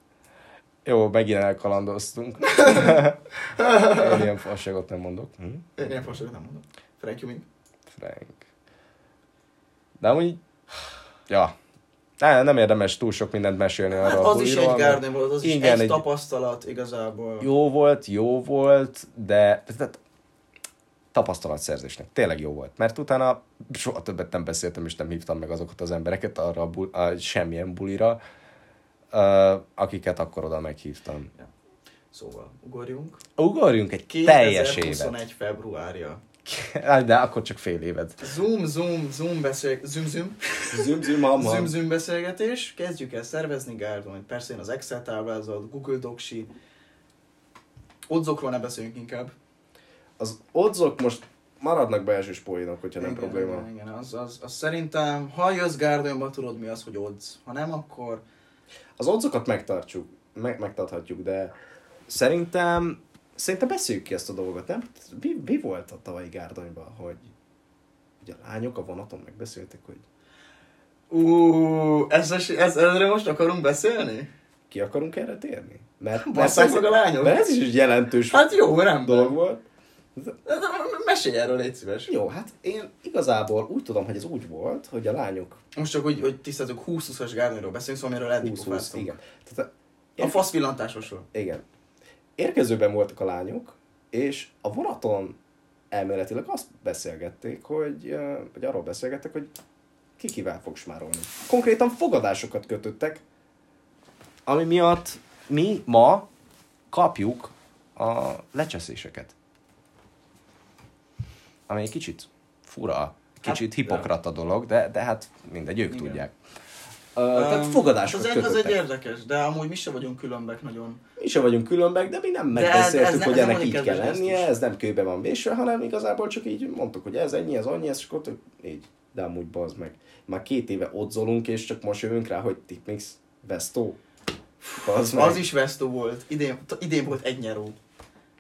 Jó, megint elkalandoztunk. Én ilyen fasságot nem mondok. Hm? Én ilyen fasságot nem mondom. Frank Juming. Frank. De amúgy... Ja. Ne, nem érdemes túl sok mindent mesélni arra Hát a az is buliról, egy Garden volt, az is Igen, egy, egy- tapasztalat igazából. Jó volt, jó volt, de tehát, tapasztalatszerzésnek tényleg jó volt. Mert utána soha többet nem beszéltem, és nem hívtam meg azokat az embereket arra a, bul- a semmilyen bulira, uh, akiket akkor oda meghívtam. Szóval, ugorjunk. Ugorjunk egy teljes évet. 2021 februárja. De akkor csak fél évet. Zoom, zoom, zoom beszél... Zoom, zoom. Züm, züm, mama. Zoom, zoom beszélgetés. Kezdjük el szervezni Gárdon. Persze én az Excel táblázat, Google Docsi. Odzokról ne beszéljünk inkább. Az odzok most maradnak belsős poénok, hogyha nem igen, probléma. Igen, igen, az, az, az, szerintem, ha jössz Gárdonba, tudod mi az, hogy odds. Ha nem, akkor Az odzokat megtartjuk, meg, megtarthatjuk, de szerintem, szerintem beszéljük ki ezt a dolgot, nem? Mi, mi volt a tavalyi Gárdonyban, hogy ugye a lányok a vonaton megbeszéltek, hogy Ú, ez, ez, ez, ezre most akarunk beszélni? ki akarunk erre térni? Mert, Basszák meg a lányok? mert ez is egy jelentős Hát jó, rendben. dolog volt. Mesélj erről, légy szíves. Jó, hát én igazából úgy tudom, hogy ez úgy volt, hogy a lányok Most csak úgy, hogy tisztázzuk, 20-20-as Gárdonyról beszélünk, szóval amiről eddig 20-20, pofáztunk. igen. Tehát a, A fasz villantásosról. Igen. Érkezőben voltak a lányok, és a vonaton elméletileg azt beszélgették, hogy, hogy arról beszélgettek, hogy ki kivel fog smárolni. Konkrétan fogadásokat kötöttek, ami miatt mi ma kapjuk a lecseszéseket. Ami egy kicsit fura, kicsit Hát, hipokrata dolog, de, de hát mindegy, ők Igen. tudják. Ö, tehát fogadásokat az egy, az egy kötöttek. érdekes, de amúgy mi se vagyunk különbek nagyon. Sem vagyunk különbek, de mi nem ez- megbeszéltük, ez nem- hogy ez nem ennek így kell lennie, ez nem kőbe van vésve, hanem igazából csak így mondtuk, hogy ez ennyi, ez annyi, ez akkor tök- így. De amúgy bazd meg. Már két éve odzolunk, és csak most jövünk rá, hogy tipmix, Vesto. Bazd meg. Az is Vesto volt. Idén, idén volt egy nyeró.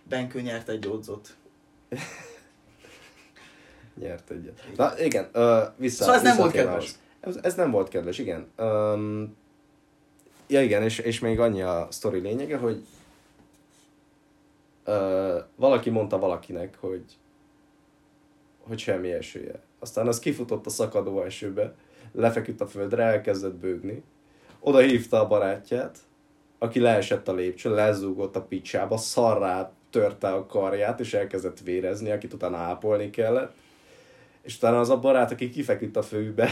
Benkő nyert egy odzot. Nyert egyet. Na igen, ö, vissza. Szóval ez nem volt kedves. Ez, ez nem volt kedves, igen. Um, ja igen, és, és még annyi a sztori lényege, hogy ö, valaki mondta valakinek, hogy hogy semmi esője. Aztán az kifutott a szakadó esőbe, lefeküdt a földre, elkezdett bőgni. Oda hívta a barátját, aki leesett a lépcsőn, lezúgott a picsába, szarrá törte a karját, és elkezdett vérezni, akit utána ápolni kellett. És utána az a barát, aki kifeküdt a főbe,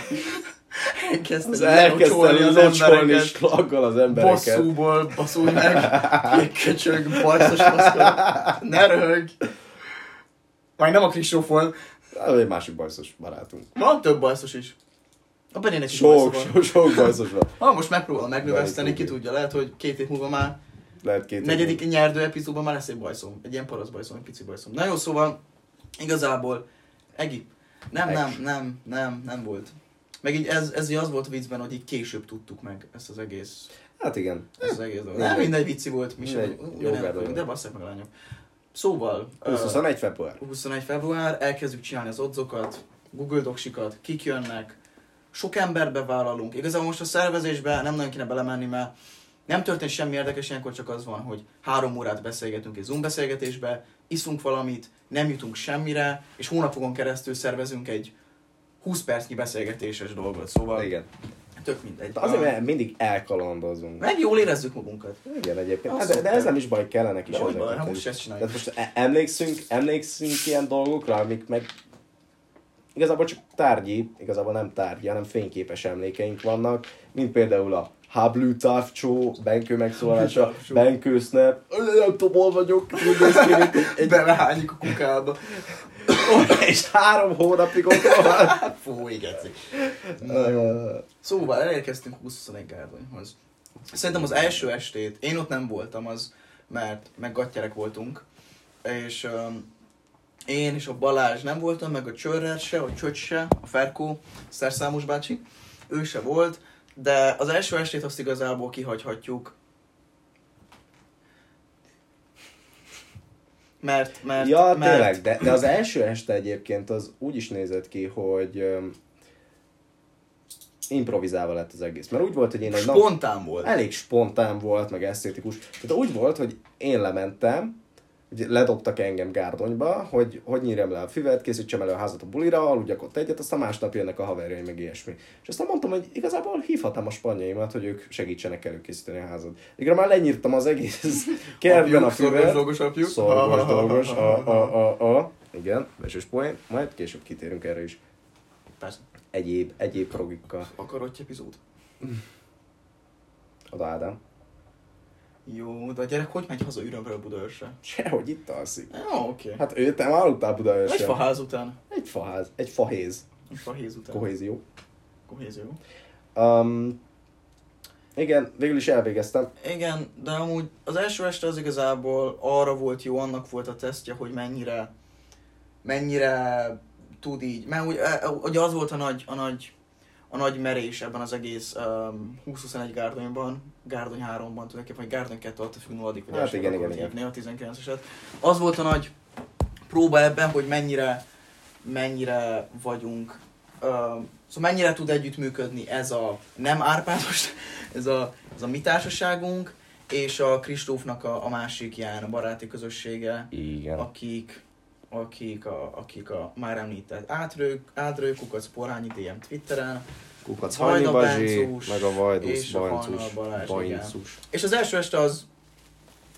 Elkezdte elkezdte az locsolni slaggal az embereket. Bosszúból baszulj meg, köcsög, bajszos maszkal. Ne röhög. Majd nem a Kristófon. Egy másik bajszos barátunk. Van több bajszos is. A Benének is Sok, sok, sok bajszos van. Ha most megpróbál megnöveszteni, ki tudja, lehet, hogy két év múlva már Lehet két negyedik nyerdő epizódban már lesz egy bajszom. Egy ilyen parasz bajszom, egy pici bajszom. Na jó, szóval igazából Egi, nem, nem, nem, nem, nem volt. Meg így ez, ez így az volt a viccben, hogy így később tudtuk meg ezt az egész Hát igen. Ez az egész dolog. Nem mindegy vicci volt, mi sem Jó vagyunk, de basszák meg a lányok. Szóval, ö, 20-21 február. 21 február, elkezdjük csinálni az odzokat, Google Docsikat, kik jönnek, sok embert bevállalunk. Igazából most a szervezésbe nem nagyon kéne belemenni, mert nem történt semmi érdekes, ilyenkor csak az van, hogy három órát beszélgetünk egy Zoom beszélgetésbe, iszunk valamit, nem jutunk semmire, és hónapokon keresztül szervezünk egy 20 percnyi beszélgetéses dolgot, szóval Igen. tök mindegy. De azért, mert mindig elkalandozunk. meg jól érezzük magunkat. Igen, egyébként. Az Hát, de, de ez nem is baj, kellenek is De hogy baj, Tehát, most ezt csináljuk. Tehát most e- emlékszünk, emlékszünk ilyen dolgokra, amik meg igazából csak tárgyi, igazából nem tárgyi, hanem fényképes emlékeink vannak, mint például a Hablu távcsó, Benkő megszólalása, Távcsó. Benkő snap, nem tudom, hol vagyok, úgy néz ki, mint egy, Belehányjuk a kukába. És három hónapig ott van. Fú, igetszik. Na jó. Szóval elérkeztünk 21 Gárdonyhoz. Szerintem az első estét, én ott nem voltam az, mert meg gattyerek voltunk, és um, én és a Balázs nem voltam, meg a Csörrer se, a Csöcs se, a Ferkó, Szerszámos bácsi, ő se volt, de az első estét azt igazából kihagyhatjuk. Mert, mert, Ja, mert, tényleg, de, de az első este egyébként az úgy is nézett ki, hogy um, improvizálva lett az egész. Mert úgy volt, hogy én egy nap... spontán volt. elég spontán volt, meg esztétikus. Tehát úgy volt, hogy én lementem, ledobtak engem Gárdonyba, hogy hogy nyírjam le a füvet, készítsem elő a házat a bulira, aludjak ott egyet, aztán másnap jönnek a haverjaim, meg ilyesmi. És aztán mondtam, hogy igazából hívhatnám a spanyaimat, hogy ők segítsenek előkészíteni a házat. Igaz, már lenyírtam az egész kertben a Apjuk, szorgos füvet. dolgos apjuk. Szorgos, dolgos, a, a, a, a. Igen, vesős poén, majd később kitérünk erre is. Persze. Egyéb, egyéb progikkal. Akarodj epizód. Oda Ádám. Jó, de a gyerek hogy megy haza ürömről Budaörsre? Sehogy itt alszik. Jó, oké. Hát ő, te már aludtál Budaörsön. Egy faház után. Egy faház, egy fahéz. Egy fahéz után. Kohézió. Kohézió. Um, igen, végül is elvégeztem. Igen, de amúgy az első este az igazából arra volt jó, annak volt a tesztje, hogy mennyire, mennyire tud így, mert úgy, ugye az volt a nagy, a nagy, a nagy merés ebben az egész um, 20-21 Gárdonyban, Gárdony 3-ban tulajdonképpen, vagy Gárdony 2 attól függ nulladik, vagy Hát igen, igen, hívni, a 19-eset. Az volt a nagy próba ebben, hogy mennyire, mennyire vagyunk, uh, szóval mennyire tud együttműködni ez a nem árpátos, ez a, ez a mi társaságunk, és a Kristófnak a, a másik ilyen a baráti közössége, Igen. akik, akik, a, akik a már említett átrő, átrő kukac, porányi DM Twitteren, Kukac Hajni Bazsi, meg a Vajdusz és Bancus. Balázs, Bancus. és az első este az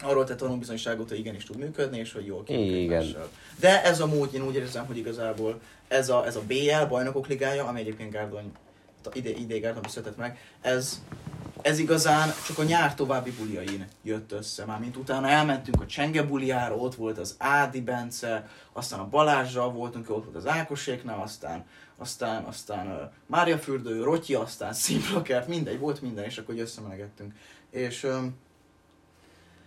arról tett tanulbizonyságot, hogy igenis tud működni, és hogy jól Igen. De ez a mód, én úgy érzem, hogy igazából ez a, ez a BL, Bajnokok Ligája, ami egyébként Gárdony, ide, ide Gárdony született meg, ez, ez igazán csak a nyár további buliain jött össze. Mármint utána elmentünk a Csenge buliára, ott volt az Ádi Bence, aztán a Balázsral voltunk, ott volt az Ákoséknál, aztán aztán, aztán uh, Mária Fürdő, Rotyi, aztán Szimplakert, mindegy, volt minden, és akkor összemelegettünk. És um,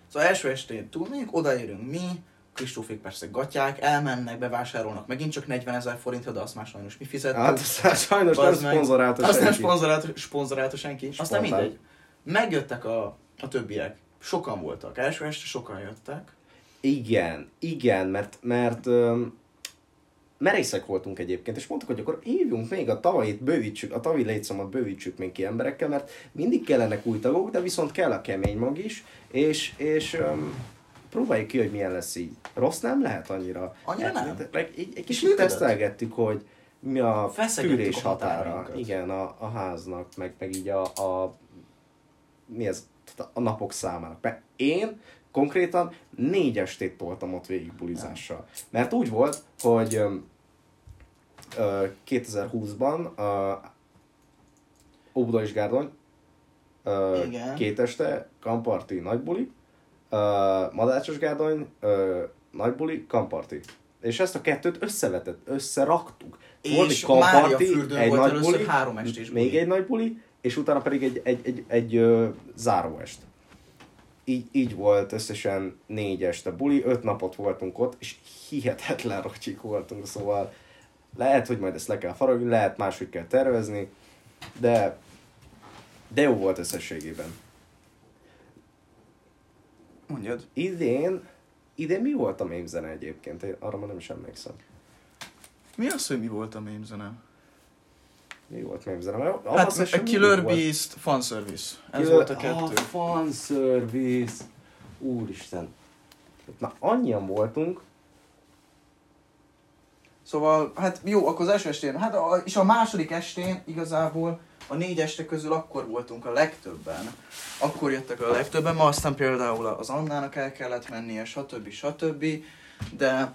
szóval első estén túlmegyünk, odaérünk mi, Kristófék persze gatyák, elmennek, bevásárolnak megint csak 40 ezer forintra, de azt már sajnos mi fizettük. Hát aztán sajnos nem szponzorálta Azt nem senki. szponzorálta, szponzorálta senki. Aztán Spontán. mindegy. Megjöttek a, a többiek. Sokan voltak. Első este sokan jöttek. Igen, igen, mert, mert um, merészek voltunk egyébként, és mondtuk, hogy akkor hívjunk még a tavait, bővítsük, a tavi létszámot bővítsük még ki emberekkel, mert mindig kellenek új tagok, de viszont kell a kemény mag is, és, és um, próbáljuk ki, hogy milyen lesz így. Rossz nem lehet annyira. Annyira Hát, nem? Meg egy, egy És kicsit tesztelgettük, hogy mi a fűrés határa. Igen, a, a háznak, meg, meg így a, a mi ez, a napok számának. Mert én konkrétan négy estét toltam ott végig bulizással. Mert úgy volt, hogy ö, 2020-ban ö, Óbuda és Gárdony ö, két este, kamparti, nagybuli, ö, Madácsos Gárdony, ö, nagybuli, kamparti. És ezt a kettőt összevetett, összeraktuk. Volt És egy kamparti, egy nagy buli, három estés még buli. egy nagy buli, és utána pedig egy, egy, egy, egy ö, záróest. Így, így volt összesen négy este buli, öt napot voltunk ott, és hihetetlen rocsik voltunk, szóval lehet, hogy majd ezt le kell faragni, lehet máshogy kell tervezni, de, de jó volt összességében. Mondjad. Idén, idén mi volt a mém zene egyébként? Én arra már nem is emlékszem. Mi az, hogy mi volt a mém zene? Mi volt mém zene? Mert Hát az a Killer. Beast, Fanservice. Ez Killer- volt a kettő. Ah, fanservice. Úristen. Már annyian voltunk, Szóval, hát jó, akkor az első estén, hát a, és a második estén igazából a négy este közül akkor voltunk a legtöbben. Akkor jöttek a legtöbben, ma aztán például az Annának el kellett mennie, stb. stb. De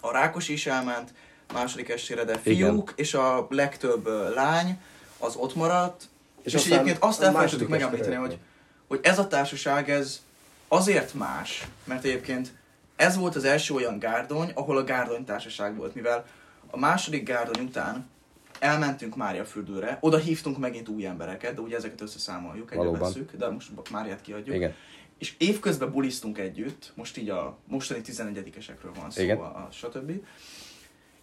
a Rákos is elment második estére, de fiúk, Igen. és a legtöbb lány az ott maradt. És, és egyébként azt elfelejtettük megemlíteni, hogy, hogy ez a társaság, ez azért más, mert egyébként ez volt az első olyan gárdony, ahol a gárdony társaság volt, mivel a második gárdony után elmentünk Máriafürdőre, oda hívtunk megint új embereket, de ugye ezeket összeszámoljuk, egyre Valóban. vesszük, de most Máriát kiadjuk. Igen. És évközben bulisztunk együtt, most így a mostani 11-esekről van szó, Igen. a, a stb.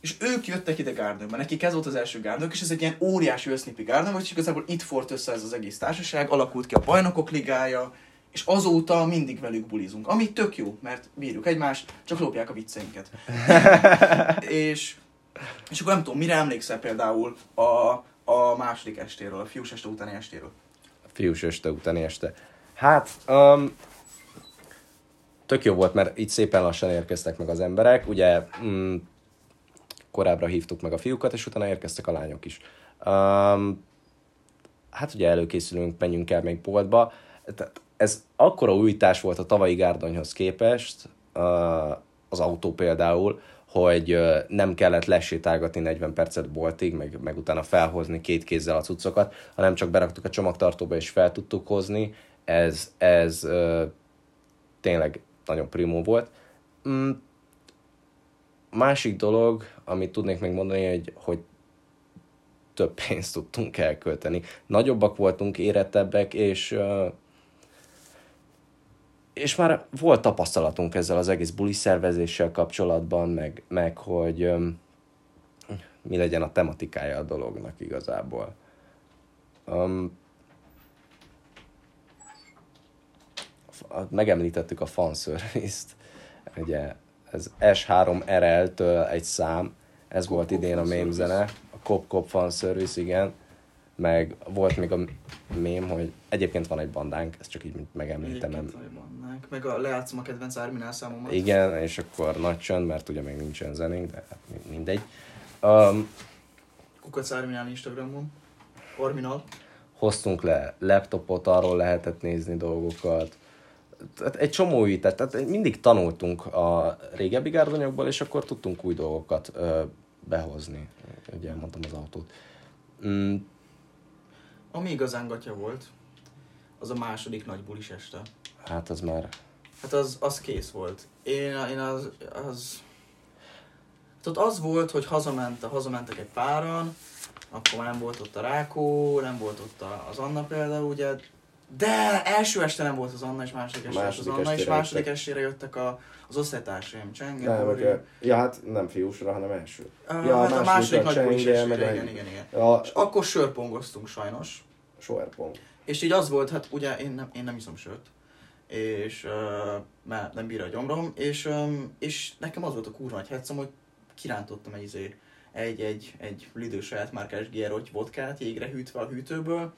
És ők jöttek ide Gárdonyba, nekik ez volt az első Gárdonyok, és ez egy ilyen óriási össznipi volt, és igazából itt fort össze ez az egész társaság, alakult ki a bajnokok ligája, és azóta mindig velük bulizunk. Ami tök jó, mert bírjuk egymást, csak lopják a vicceinket. és, és akkor nem tudom, mire emlékszel például a, a második estéről, a fiús este utáni estéről? fiús este utáni este. Hát, um, tök jó volt, mert így szépen lassan érkeztek meg az emberek. Ugye mm, korábbra hívtuk meg a fiúkat, és utána érkeztek a lányok is. Um, hát ugye előkészülünk, menjünk el még boltba. Tehát ez akkora újítás volt a tavalyi gárdonyhoz képest, uh, az autó például, hogy nem kellett lesétálgatni 40 percet boltig, meg, meg utána felhozni két kézzel a cuccokat, hanem csak beraktuk a csomagtartóba és fel tudtuk hozni. Ez, ez uh, tényleg nagyon primó volt. Mm, másik dolog, amit tudnék még mondani, hogy, hogy több pénzt tudtunk elkölteni. Nagyobbak voltunk, érettebbek, és uh, és már volt tapasztalatunk ezzel az egész buli szervezéssel kapcsolatban, meg, meg hogy um, mi legyen a tematikája a dolognak igazából. Um, megemlítettük a fanservice-t, ugye ez S3RL-től egy szám, ez volt Kop-kop idén a mém zene, a Cop Cop fanservice, igen, meg volt még a mém, hogy egyébként van egy bandánk, ezt csak így megemlítem, Egyébként vannak. Meg a lejátszom a kedvenc Árminál számomat. igen, és akkor nagy csönd, mert ugye még nincsen zenénk, de hát mi- mindegy. Um, Kukac Árminál Instagramon. Arminal. hoztunk le laptopot, arról lehetett nézni dolgokat. Tehát egy csomó újítást, tehát mindig tanultunk a régebbi gárdonyokból, és akkor tudtunk új dolgokat ö, behozni. Ugye mondtam az autót. Mm, Ami igazán gatya volt, az a második nagy bulis este. Hát az már... Hát az, az kész volt. Én, én az, az... Hát ott az volt, hogy hazament, hazamentek egy páran, akkor már nem volt ott a Rákó, nem volt ott a, az Anna például, ugye, de első este nem volt az Anna, és második este Második az Anna, és második jöttek. estére jöttek a, az osztálytársaim, Csenge, Nem, Bori, meg, ja, hát nem fiúsra, hanem első. Ah, ja, hát a második nagy bulis Csenge, estére, meg igen, a- igen, igen. A És akkor sörpongoztunk sajnos, Soerpong. És így az volt, hát ugye én nem, én nem iszom sört, és uh, mert nem bír a gyomrom, és, um, és nekem az volt a kurva nagy hetszem, hogy kirántottam egy, izé, egy, egy, egy Lidő saját márkás Gierotty vodkát jégre hűtve a hűtőből,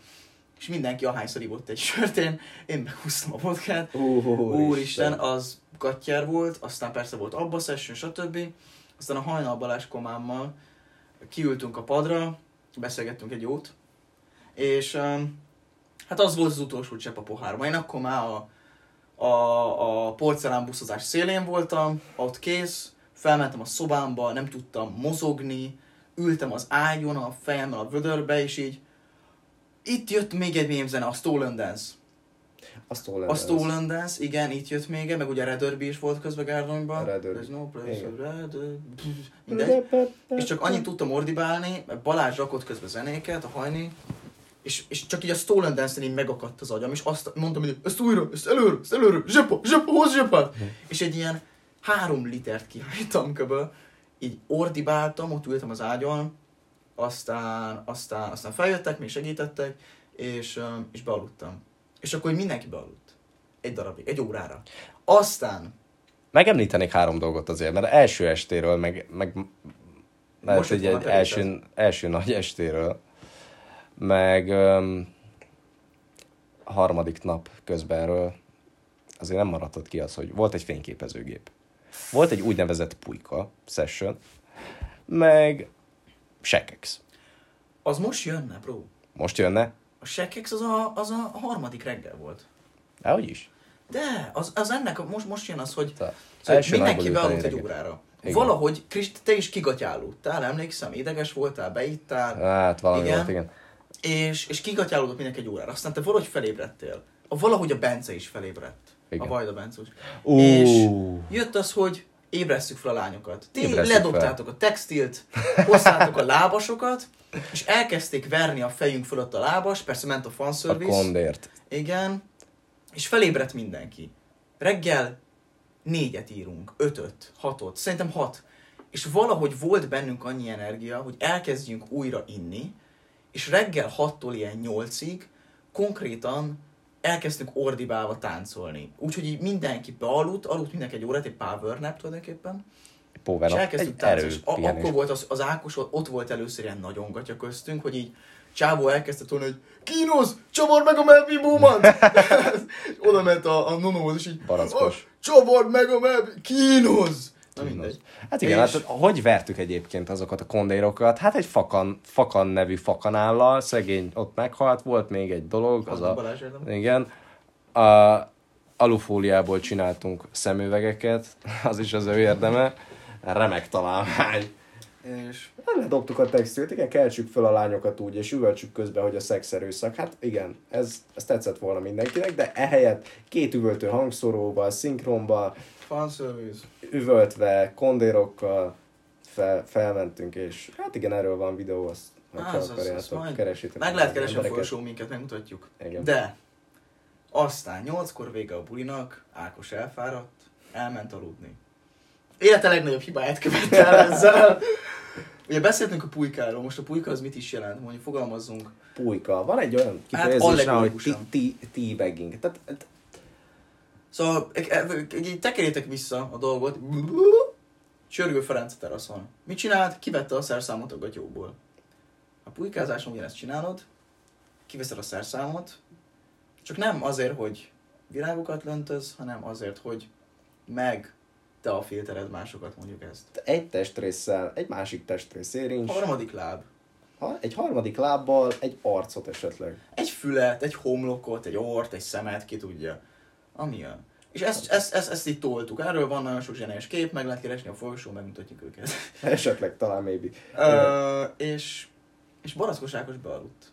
és mindenki ahányszor ivott egy sört, én, én meghúztam a vodkát, Úristen. Úristen, az gattyár volt, aztán persze volt Abba Session, stb. Aztán a hajnal Balázs komámmal kiültünk a padra, beszélgettünk egy jót, és um, hát az volt az utolsó csepp a pohárban. Én akkor már a, a, a porcelánbuszozás szélén voltam, ott kész, felmentem a szobámba, nem tudtam mozogni, ültem az ágyon, a fejemmel a vödörbe, és így itt jött még egy mémzene, a Stolen Dance. A Stolen A. Stolen Dance, igen, itt jött még, meg ugye Red Derby is volt közben Gárdonyban. Red Derby. There's no place Igen. Red. Mindegy. És csak annyit tudtam ordibálni, mert Balázs rakott közben zenéket, a hajni, és, és csak így a Stolen Dance-en így megakadt az agyam, és azt mondtam, hogy ezt újra, ezt előre, ezt előre, zsepa, zsepa, hozz zsepát! És egy ilyen három litert kihajtam köböl, így ordibáltam, ott ültem az ágyon, aztán, aztán, aztán feljöttek, még segítettek, és, és bealudtam. És akkor mindenki bealudt. Egy darabig, egy órára. Aztán, Megemlítenék három dolgot azért, mert első estéről, meg, meg lehet, Most hogy egy első, első nagy estéről, meg um, harmadik nap közbenről azért nem maradott ki az, hogy volt egy fényképezőgép. Volt egy úgynevezett pulyka session, meg Shekex. az most jönne, bro. Most jönne? A Shekex az a, az a harmadik reggel volt. Dehogy is. De, az, az ennek, a- most, most jön az, hogy, Tehát szóval mindenki bealudt egy órára. Igen. Valahogy, Krist, te is kigatyálódtál, emlékszem, ideges voltál, beittál, Hát valami Igen. volt, igen. És, és kigatyálódott mindenki egy órára. Aztán te valahogy felébredtél. A, valahogy a Bence is felébredt. Igen. A Vajda Bence is. És jött az, hogy ébresszük fel a lányokat. Ti Ébresszük ledobtátok a textilt, hoztátok a lábasokat, és elkezdték verni a fejünk fölött a lábas, persze ment a A fanservice. kondért. Igen. És felébredt mindenki. Reggel négyet írunk, ötöt, hatot, szerintem hat. És valahogy volt bennünk annyi energia, hogy elkezdjünk újra inni, és reggel hattól ilyen nyolcig konkrétan elkezdtünk ordibálva táncolni. Úgyhogy így mindenki bealudt, aludt mindenki egy órát, egy power nap tulajdonképpen, Power és Egy táncolni. És a- erőpihenés. akkor volt az, az Ákos, ott volt először ilyen nagyon gatya köztünk, hogy így Csávó elkezdte tolni, hogy kínosz, csavard meg a Melvin Bowman! Oda ment a, a nonóhoz, és így Barackos. Csavard meg a Melvin, kínosz! Na mindegy. Hát igen, És- hát hogy vertük egyébként azokat a kondérokat? Hát egy fakan, fakan nevű fakanállal, szegény ott meghalt, volt még egy dolog, az a... Balázs. Igen. A alufóliából csináltunk szemüvegeket, az is az ő érdeme. Remek találmány. És Ledobtuk a textilt, igen, keltsük fel a lányokat úgy, és üvöltsük közben, hogy a szex erőszak. Hát igen, ez, ez tetszett volna mindenkinek, de ehelyett két üvöltő hangszoróval, szinkronba, fanservice. üvöltve, kondérokkal fel, felmentünk, és hát igen, erről van videó, azt ha Az, csak az, az, akarjátok, keresétek. Meg lehet keresni a folyosó minket, megmutatjuk. Igen. De aztán nyolckor vége a bulinak, Ákos elfáradt, elment aludni. Élete legnagyobb hibáját követte el ezzel. Ugye beszéltünk a pulykáról, most a pulyka az mit is jelent, mondjuk fogalmazzunk. Pulyka. Van egy olyan Hát kifejezés, hát, hogy allegorikusan. tea- teabagging. Tehát, tehát Szóval e- e- így tekerjétek vissza a dolgot. Csörgő Ferenc a teraszon. Mit csinált? Kivette a szerszámot a gatyóból. A pulykázáson ugyanezt csinálod, kiveszed a szerszámot, csak nem azért, hogy virágokat löntöz, hanem azért, hogy meg te a filtered másokat, mondjuk ezt. egy testrészsel, egy másik testrész érincs, Harmadik láb. ha- egy harmadik lábbal, egy arcot esetleg. Egy fület, egy homlokot, egy ort, egy szemet, ki tudja. Ami jön. És ezt, ezt, ezt, ezt így toltuk. Erről van nagyon sok zseniás kép, meg lehet keresni a folyosón, megmutatjuk őket. Esetleg talán maybe. Ö, és, és Barackos Ákos bealudt.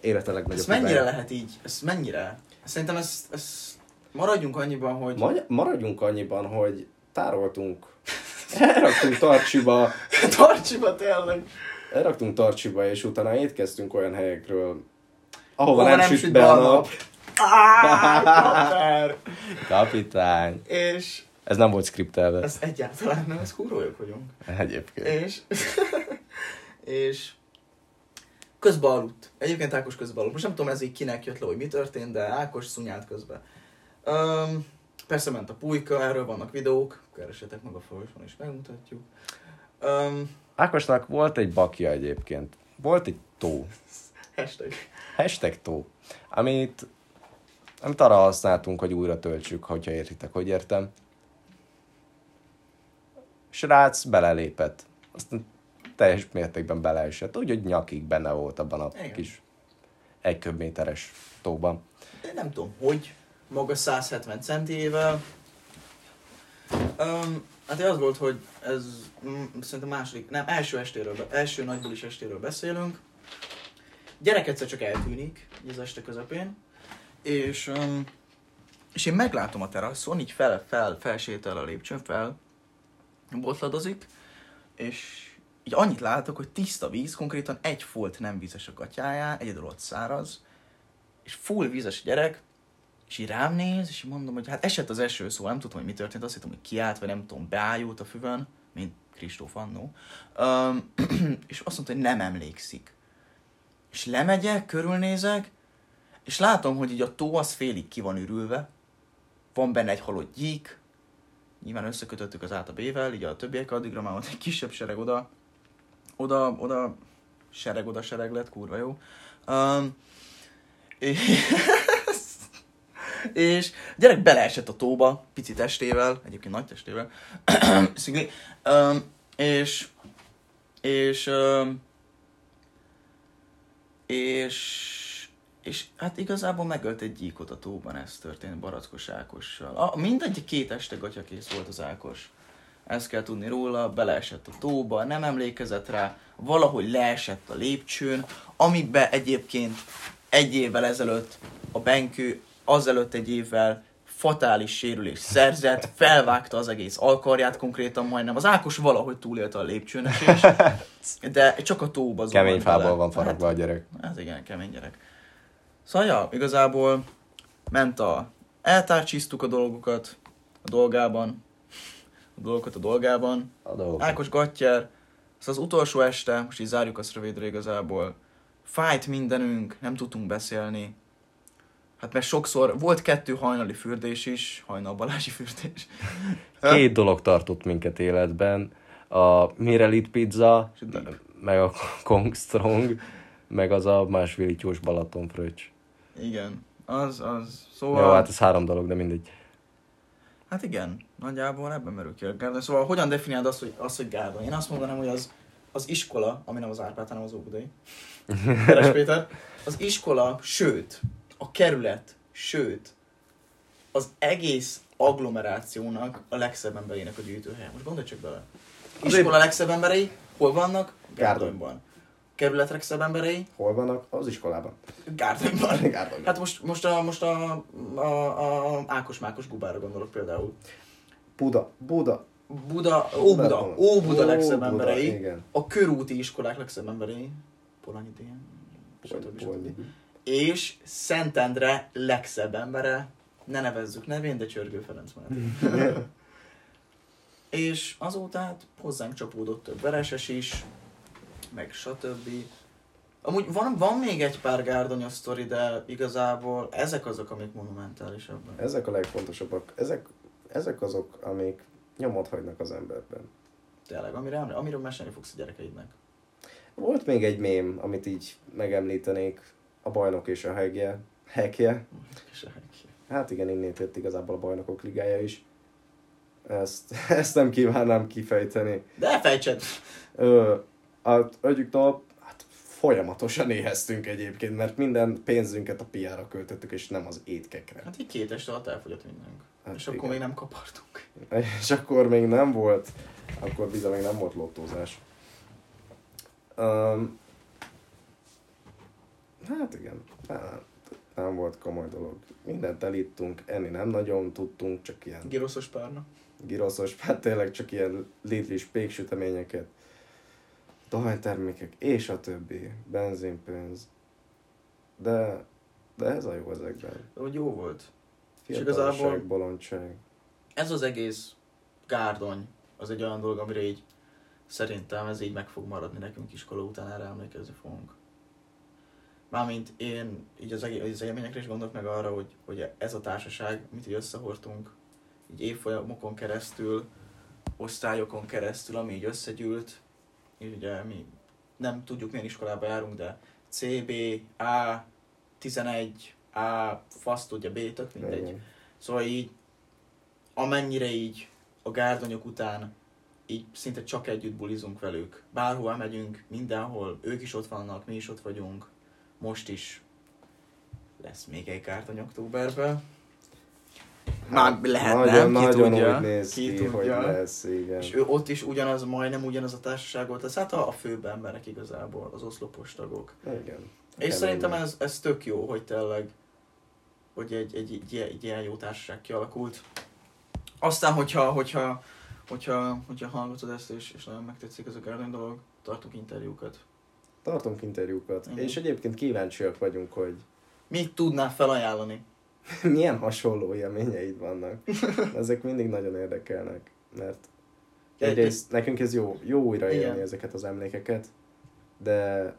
Élete legnagyobb Ezt mennyire hibája. lehet így? Ezt mennyire? Szerintem ezt, ezt maradjunk annyiban, hogy... Magy- maradjunk annyiban, hogy tároltunk, elraktunk tartsiba, Tartsiba tényleg! elraktunk tartsiba, és utána étkeztünk olyan helyekről, ahova Hova nem, süt be a nap. Kapter! Kapitány. És Ez nem volt skriptelve. ez egyáltalán nem, ez kurva vagyunk. Egyébként. És... és... Közbe aludt. Egyébként Ákos közbe aludt. Most nem tudom ez így kinek jött le, hogy mi történt, de Ákos szunyált közbe. Um, persze ment a pulyka, erről vannak videók, keresetek meg a folyosón és megmutatjuk. Um, Ákosnak volt egy bakja egyébként. Volt egy tó. Hashtag. Hashtag tó. Amit, amit arra használtunk, hogy újra töltsük, hogyha értitek, hogy értem. Srác belelépett. Aztán teljes mértékben beleesett. Úgy, hogy nyakig benne volt abban a Igen. kis egy köbméteres tóban. De nem tudom, hogy maga 170 centiével. Um, hát az volt, hogy ez mm, szerintem második, nem, első estéről, első nagybulis estéről beszélünk. Gyerek egyszer csak eltűnik, így az este közepén, és, és én meglátom a teraszon, így fel, fel, felsétál a lépcsőn, fel, botladozik, és így annyit látok, hogy tiszta víz, konkrétan egy folt nem vízes a gatyáján, egyedül ott száraz, és full vízes gyerek, és így rám néz, és mondom, hogy hát esett az eső, szóval nem tudom, hogy mi történt, azt hittem, hogy kiállt, vagy nem tudom, beájult a füvön, mint Kristóf annó. Um, és azt mondta, hogy nem emlékszik. És lemegyek, körülnézek, és látom, hogy így a tó az félig ki van ürülve, van benne egy halott gyík, nyilván összekötöttük az át a B-vel, így a többiek addigra már volt egy kisebb sereg oda, oda, oda, sereg oda, sereg lett, kurva jó. Um, és, és gyerek beleesett a tóba, pici testével, egyébként nagy testével, szigli, um, és, és, um, és, és hát igazából megölt egy gyíkot a tóban, ez történt Barackos Ákossal. A, mindegy, két este gatyakész volt az Ákos. Ezt kell tudni róla, beleesett a tóba, nem emlékezett rá, valahogy leesett a lépcsőn, amiben egyébként egy évvel ezelőtt a Benkő, azelőtt egy évvel fatális sérülés szerzett, felvágta az egész alkarját konkrétan majdnem. Az Ákos valahogy túlélte a lépcsőnesést, de csak a tóba zuhant Kemény fából van faragva a gyerek. Hát, ez igen, kemény gyerek. Szóval, ja, igazából ment a... Eltárcsiztuk a dolgokat a dolgában, a dolgokat a dolgában, A dolgok. Ákos Gattyár, ez az utolsó este, most így zárjuk azt rövidre igazából, fájt mindenünk, nem tudtunk beszélni. Hát mert sokszor volt kettő hajnali fürdés is, hajnal Balázsi fürdés. Két dolog tartott minket életben. A Mirelit pizza, meg a Kong Strong, meg az a másfél Balaton fröccs. Igen, az, az. Szóval... Jó, hát ez három dolog, de mindegy. Hát igen, nagyjából ebben merül ki a Gárdony. Szóval hogyan definiáld azt, hogy, azt, hogy Gárdony? Én azt mondanám, hogy az, az iskola, ami nem az Árpád, hanem az Óbudai. Keres Péter. Az iskola, sőt, a kerület, sőt, az egész agglomerációnak a legszebb emberének a gyűjtőhelye. Most gondolj csak bele. Iskola legszebb emberei hol vannak? Gárdonyban. Kerület legszebb emberei? Hol vannak? Az iskolában. Gárdonyban. Gárdonyban. Hát most, most, a, most a, a, a Ákos-Mákos Gubára gondolok például. Buda. Buda. Buda, Óbuda, Óbuda legszebb emberei, Igen. a körúti iskolák legszebb emberei, Polanyi Dén, stb. stb. És Szentendre legszebb embere, ne nevezzük nevén, de Csörgő Ferenc már. és azóta hát hozzánk csapódott több vereses is, meg stb. Amúgy van, van még egy pár gárdonyos sztori, de igazából ezek azok, amik monumentálisabbak. Ezek a legfontosabbak. Ezek, ezek azok, amik nyomot hagynak az emberben. Tényleg, amire, amiről mesélni fogsz a gyerekeidnek. Volt még egy mém, amit így megemlítenék. A bajnok és a hegje. Hekje. És a- Hát igen, innét jött igazából a bajnokok ligája is. Ezt, ezt nem kívánnám kifejteni. De fejtsed! Ö, hát nap hát folyamatosan éheztünk egyébként, mert minden pénzünket a piára költöttük, és nem az étkekre. Hát így két este alatt elfogyott mindent. Hát és akkor igen. még nem kapartunk. És akkor még nem volt, akkor bizony még nem volt lottózás. Um, hát igen, hát nem volt komoly dolog. Mindent elittunk, enni nem nagyon tudtunk, csak ilyen Giroszos párna. giroszos, hát tényleg csak ilyen litlis péksüteményeket, dohánytermékek, és a többi, benzinpénz. De, de ez a jó ezekben. Hogy jó volt. És igazából- bolondság. Ez az egész gárdony, az egy olyan dolog, amire így szerintem ez így meg fog maradni nekünk iskola után, erre emlékezni fogunk. Mármint én így az, egész, az élményekre is gondolok meg arra, hogy, hogy ez a társaság, amit így összehordtunk, így évfolyamokon keresztül, osztályokon keresztül, ami így összegyűlt, ugye mi nem tudjuk milyen iskolába járunk, de CB, A, 11, A, fasz tudja, B, tök mindegy. Igen. Szóval így, amennyire így a gárdonyok után így szinte csak együtt bulizunk velük. Bárhova megyünk, mindenhol, ők is ott vannak, mi is ott vagyunk. Most lesz még egy gárdony októberben. Már lehet, nagyon, nem? Ki nagyon tudja? úgy néz Ki ki, hogy lesz, igen. És ő ott is ugyanaz, majdnem ugyanaz a társaság volt, ez hát a, a főbb emberek igazából, az oszlopos tagok. Igen. És Kemény szerintem ez, ez tök jó, hogy tényleg, hogy egy, egy, egy, ilyen- egy ilyen jó társaság kialakult. Aztán, hogyha, hogyha, hogyha, hogyha hallgatod ezt, és, és nagyon megtetszik ez a Garden dolog, tartunk interjúkat. Tartunk interjúkat. Igen. És egyébként kíváncsiak vagyunk, hogy Mit tudnál felajánlani? milyen hasonló élményeid vannak. Ezek mindig nagyon érdekelnek, mert egyrészt nekünk ez jó, jó újraélni Igen. ezeket az emlékeket, de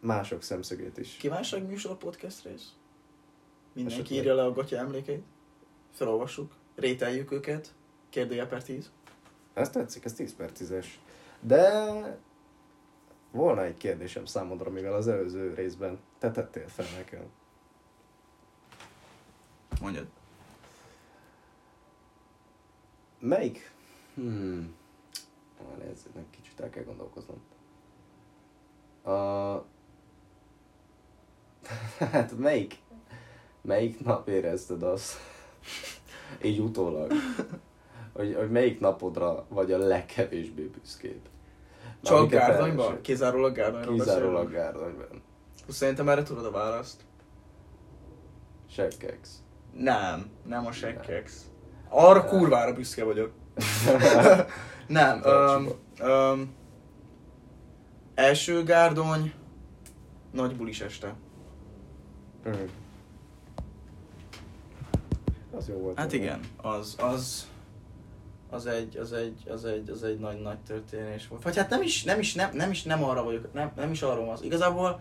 mások szemszögét is. Kívánság műsor podcast rész? Mindenki Esetleg. írja le a gatya emlékeit, felolvassuk, rételjük őket, kérdője per 10. Ez tetszik, ez 10 per 10-es. De volna egy kérdésem számodra, mivel az előző részben te tettél fel nekem. Mondjad. Melyik? Hmm. Várj, ez egy kicsit el kell gondolkoznom. A... hát melyik? Melyik nap érezted azt? Így utólag. Hogy, hogy melyik napodra vagy a legkevésbé büszkébb? Csak Amiket Gárdonyban? Kizárólag Gárdonyról Kizárólag? Gárdonyban. Szerintem erre tudod a választ. Seggex. Nem, nem a sekkex. Arra kurvára büszke vagyok. nem, um, um, első gárdony, nagy bulis este. Mm. Az jó volt. Hát igen, az, az, az egy, az egy, az egy, az egy nagy, nagy történés volt. Vagy hát nem is, nem is, nem, nem is, nem arra vagyok, nem, nem is arról van az. Igazából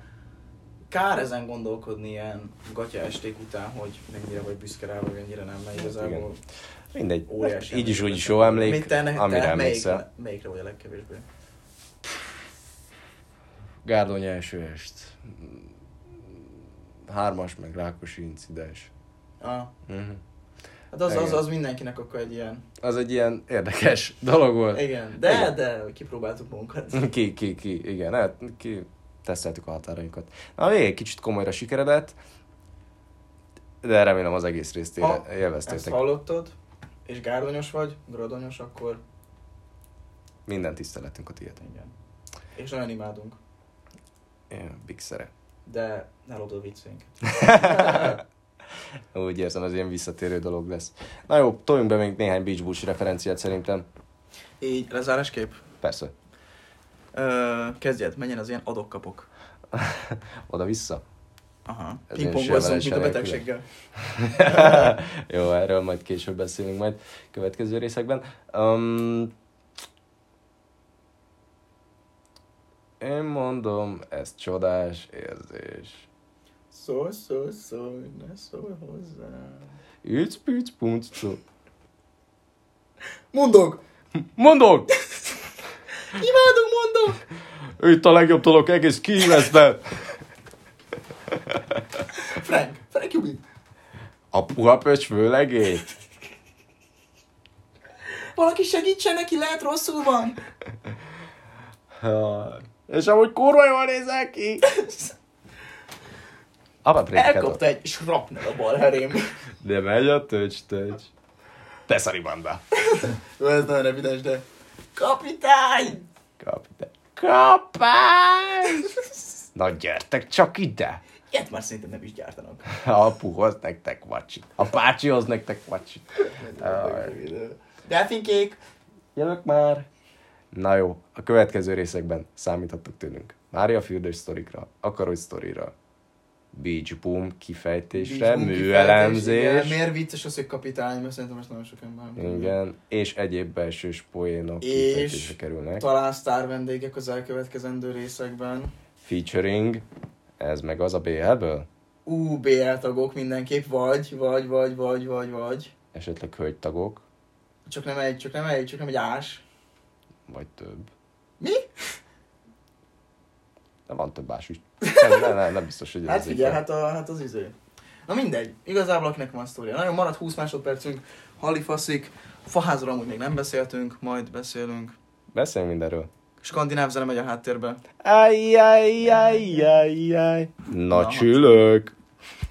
kár ezen gondolkodni ilyen gatya esték után, hogy mennyire vagy büszke rá, vagy mennyire nem, mert igazából igen. Mindegy. óriási Így is, emlék úgy is jó emlék, Mit te, ne, amire te emlékszel. melyik, melyikre vagy a legkevésbé? Gárdony első est. Hármas, meg Rákosi incidens. Ah, Uh-huh. hát az, az, Igen. az mindenkinek akkor egy ilyen... Az egy ilyen érdekes dolog volt. Igen, de, Igen. de kipróbáltuk magunkat. Ki, ki, ki, igen, hát ki teszteltük a határainkat. Na, a végén kicsit komolyra sikeredett, de remélem az egész részt Ha élveztétek. Ezt hallottad, és gárdonyos vagy, gradonyos, akkor Minden tiszteletünk a tiéd. igen. És nagyon imádunk, Én, Big szere. de ne lopd a viccénket. Úgy érzem, ez ilyen visszatérő dolog lesz. Na jó, toljunk be még néhány Beach Bush referenciát szerintem. Így, lezárásképp. Persze. Ö, kezdjed, menjen az ilyen adok-kapok. Oda-vissza. Aha. Pingpongozzunk, mint a betegséggel. Jó, erről majd később beszélünk majd következő részekben. Um, én mondom, ez csodás érzés. Szólj, szólj, szólj, ne szólj hozzá. Üc, püc, punc, cu. Mondok! Mondok! Imádok, mondok! Itt a legjobb dolog, egész kihíveszben. Frank, Frank Jubin. A puha pöcs főlegét. Valaki segítsen neki, lehet rosszul van. Ha, És amúgy kurva jól nézel ki. Elkapta egy srapnel a bal herém. De megy a töcs, töcs. Te szaribanda. Jó, ez nagyon evidens, de... Kapitány! Kapitány. Kapány! Na gyertek csak ide! Ilyet már szerintem nem is gyártanak. A apuhoz nektek vacsit. A bácsihoz nektek vacsit. Delfinkék! Jövök már! Na jó, a következő részekben számíthattok tőlünk. Mária fürdős sztorikra, akarogy sztorira, Beach Boom kifejtésre, Beach Boom kifejtés, műelemzés, igen. Miért vicces az, hogy kapitány, mert szerintem ezt nagyon sok ember. igen, és egyéb belsős poénok És kerülnek. Talán sztár vendégek az elkövetkezendő részekben. Featuring, ez meg az a BL-ből? Ú, BL tagok mindenképp, vagy, vagy, vagy, vagy, vagy, vagy. Esetleg hölgytagok, Csak nem egy, csak nem egy, csak nem egy ás. vagy több. Mi? De van több más is. Nem, nem, nem, nem biztos, hogy ez Hát figyelj, hát, a, hát az izé. Na mindegy, igazából akinek van sztória. Nagyon maradt 20 másodpercünk, halifaszik, faházról amúgy még nem beszéltünk, majd beszélünk. Beszéljünk mindenről. Skandináv zene megy a háttérbe. Ajj, ajj, ajj, ajj, ajj. Na, Na, csülök.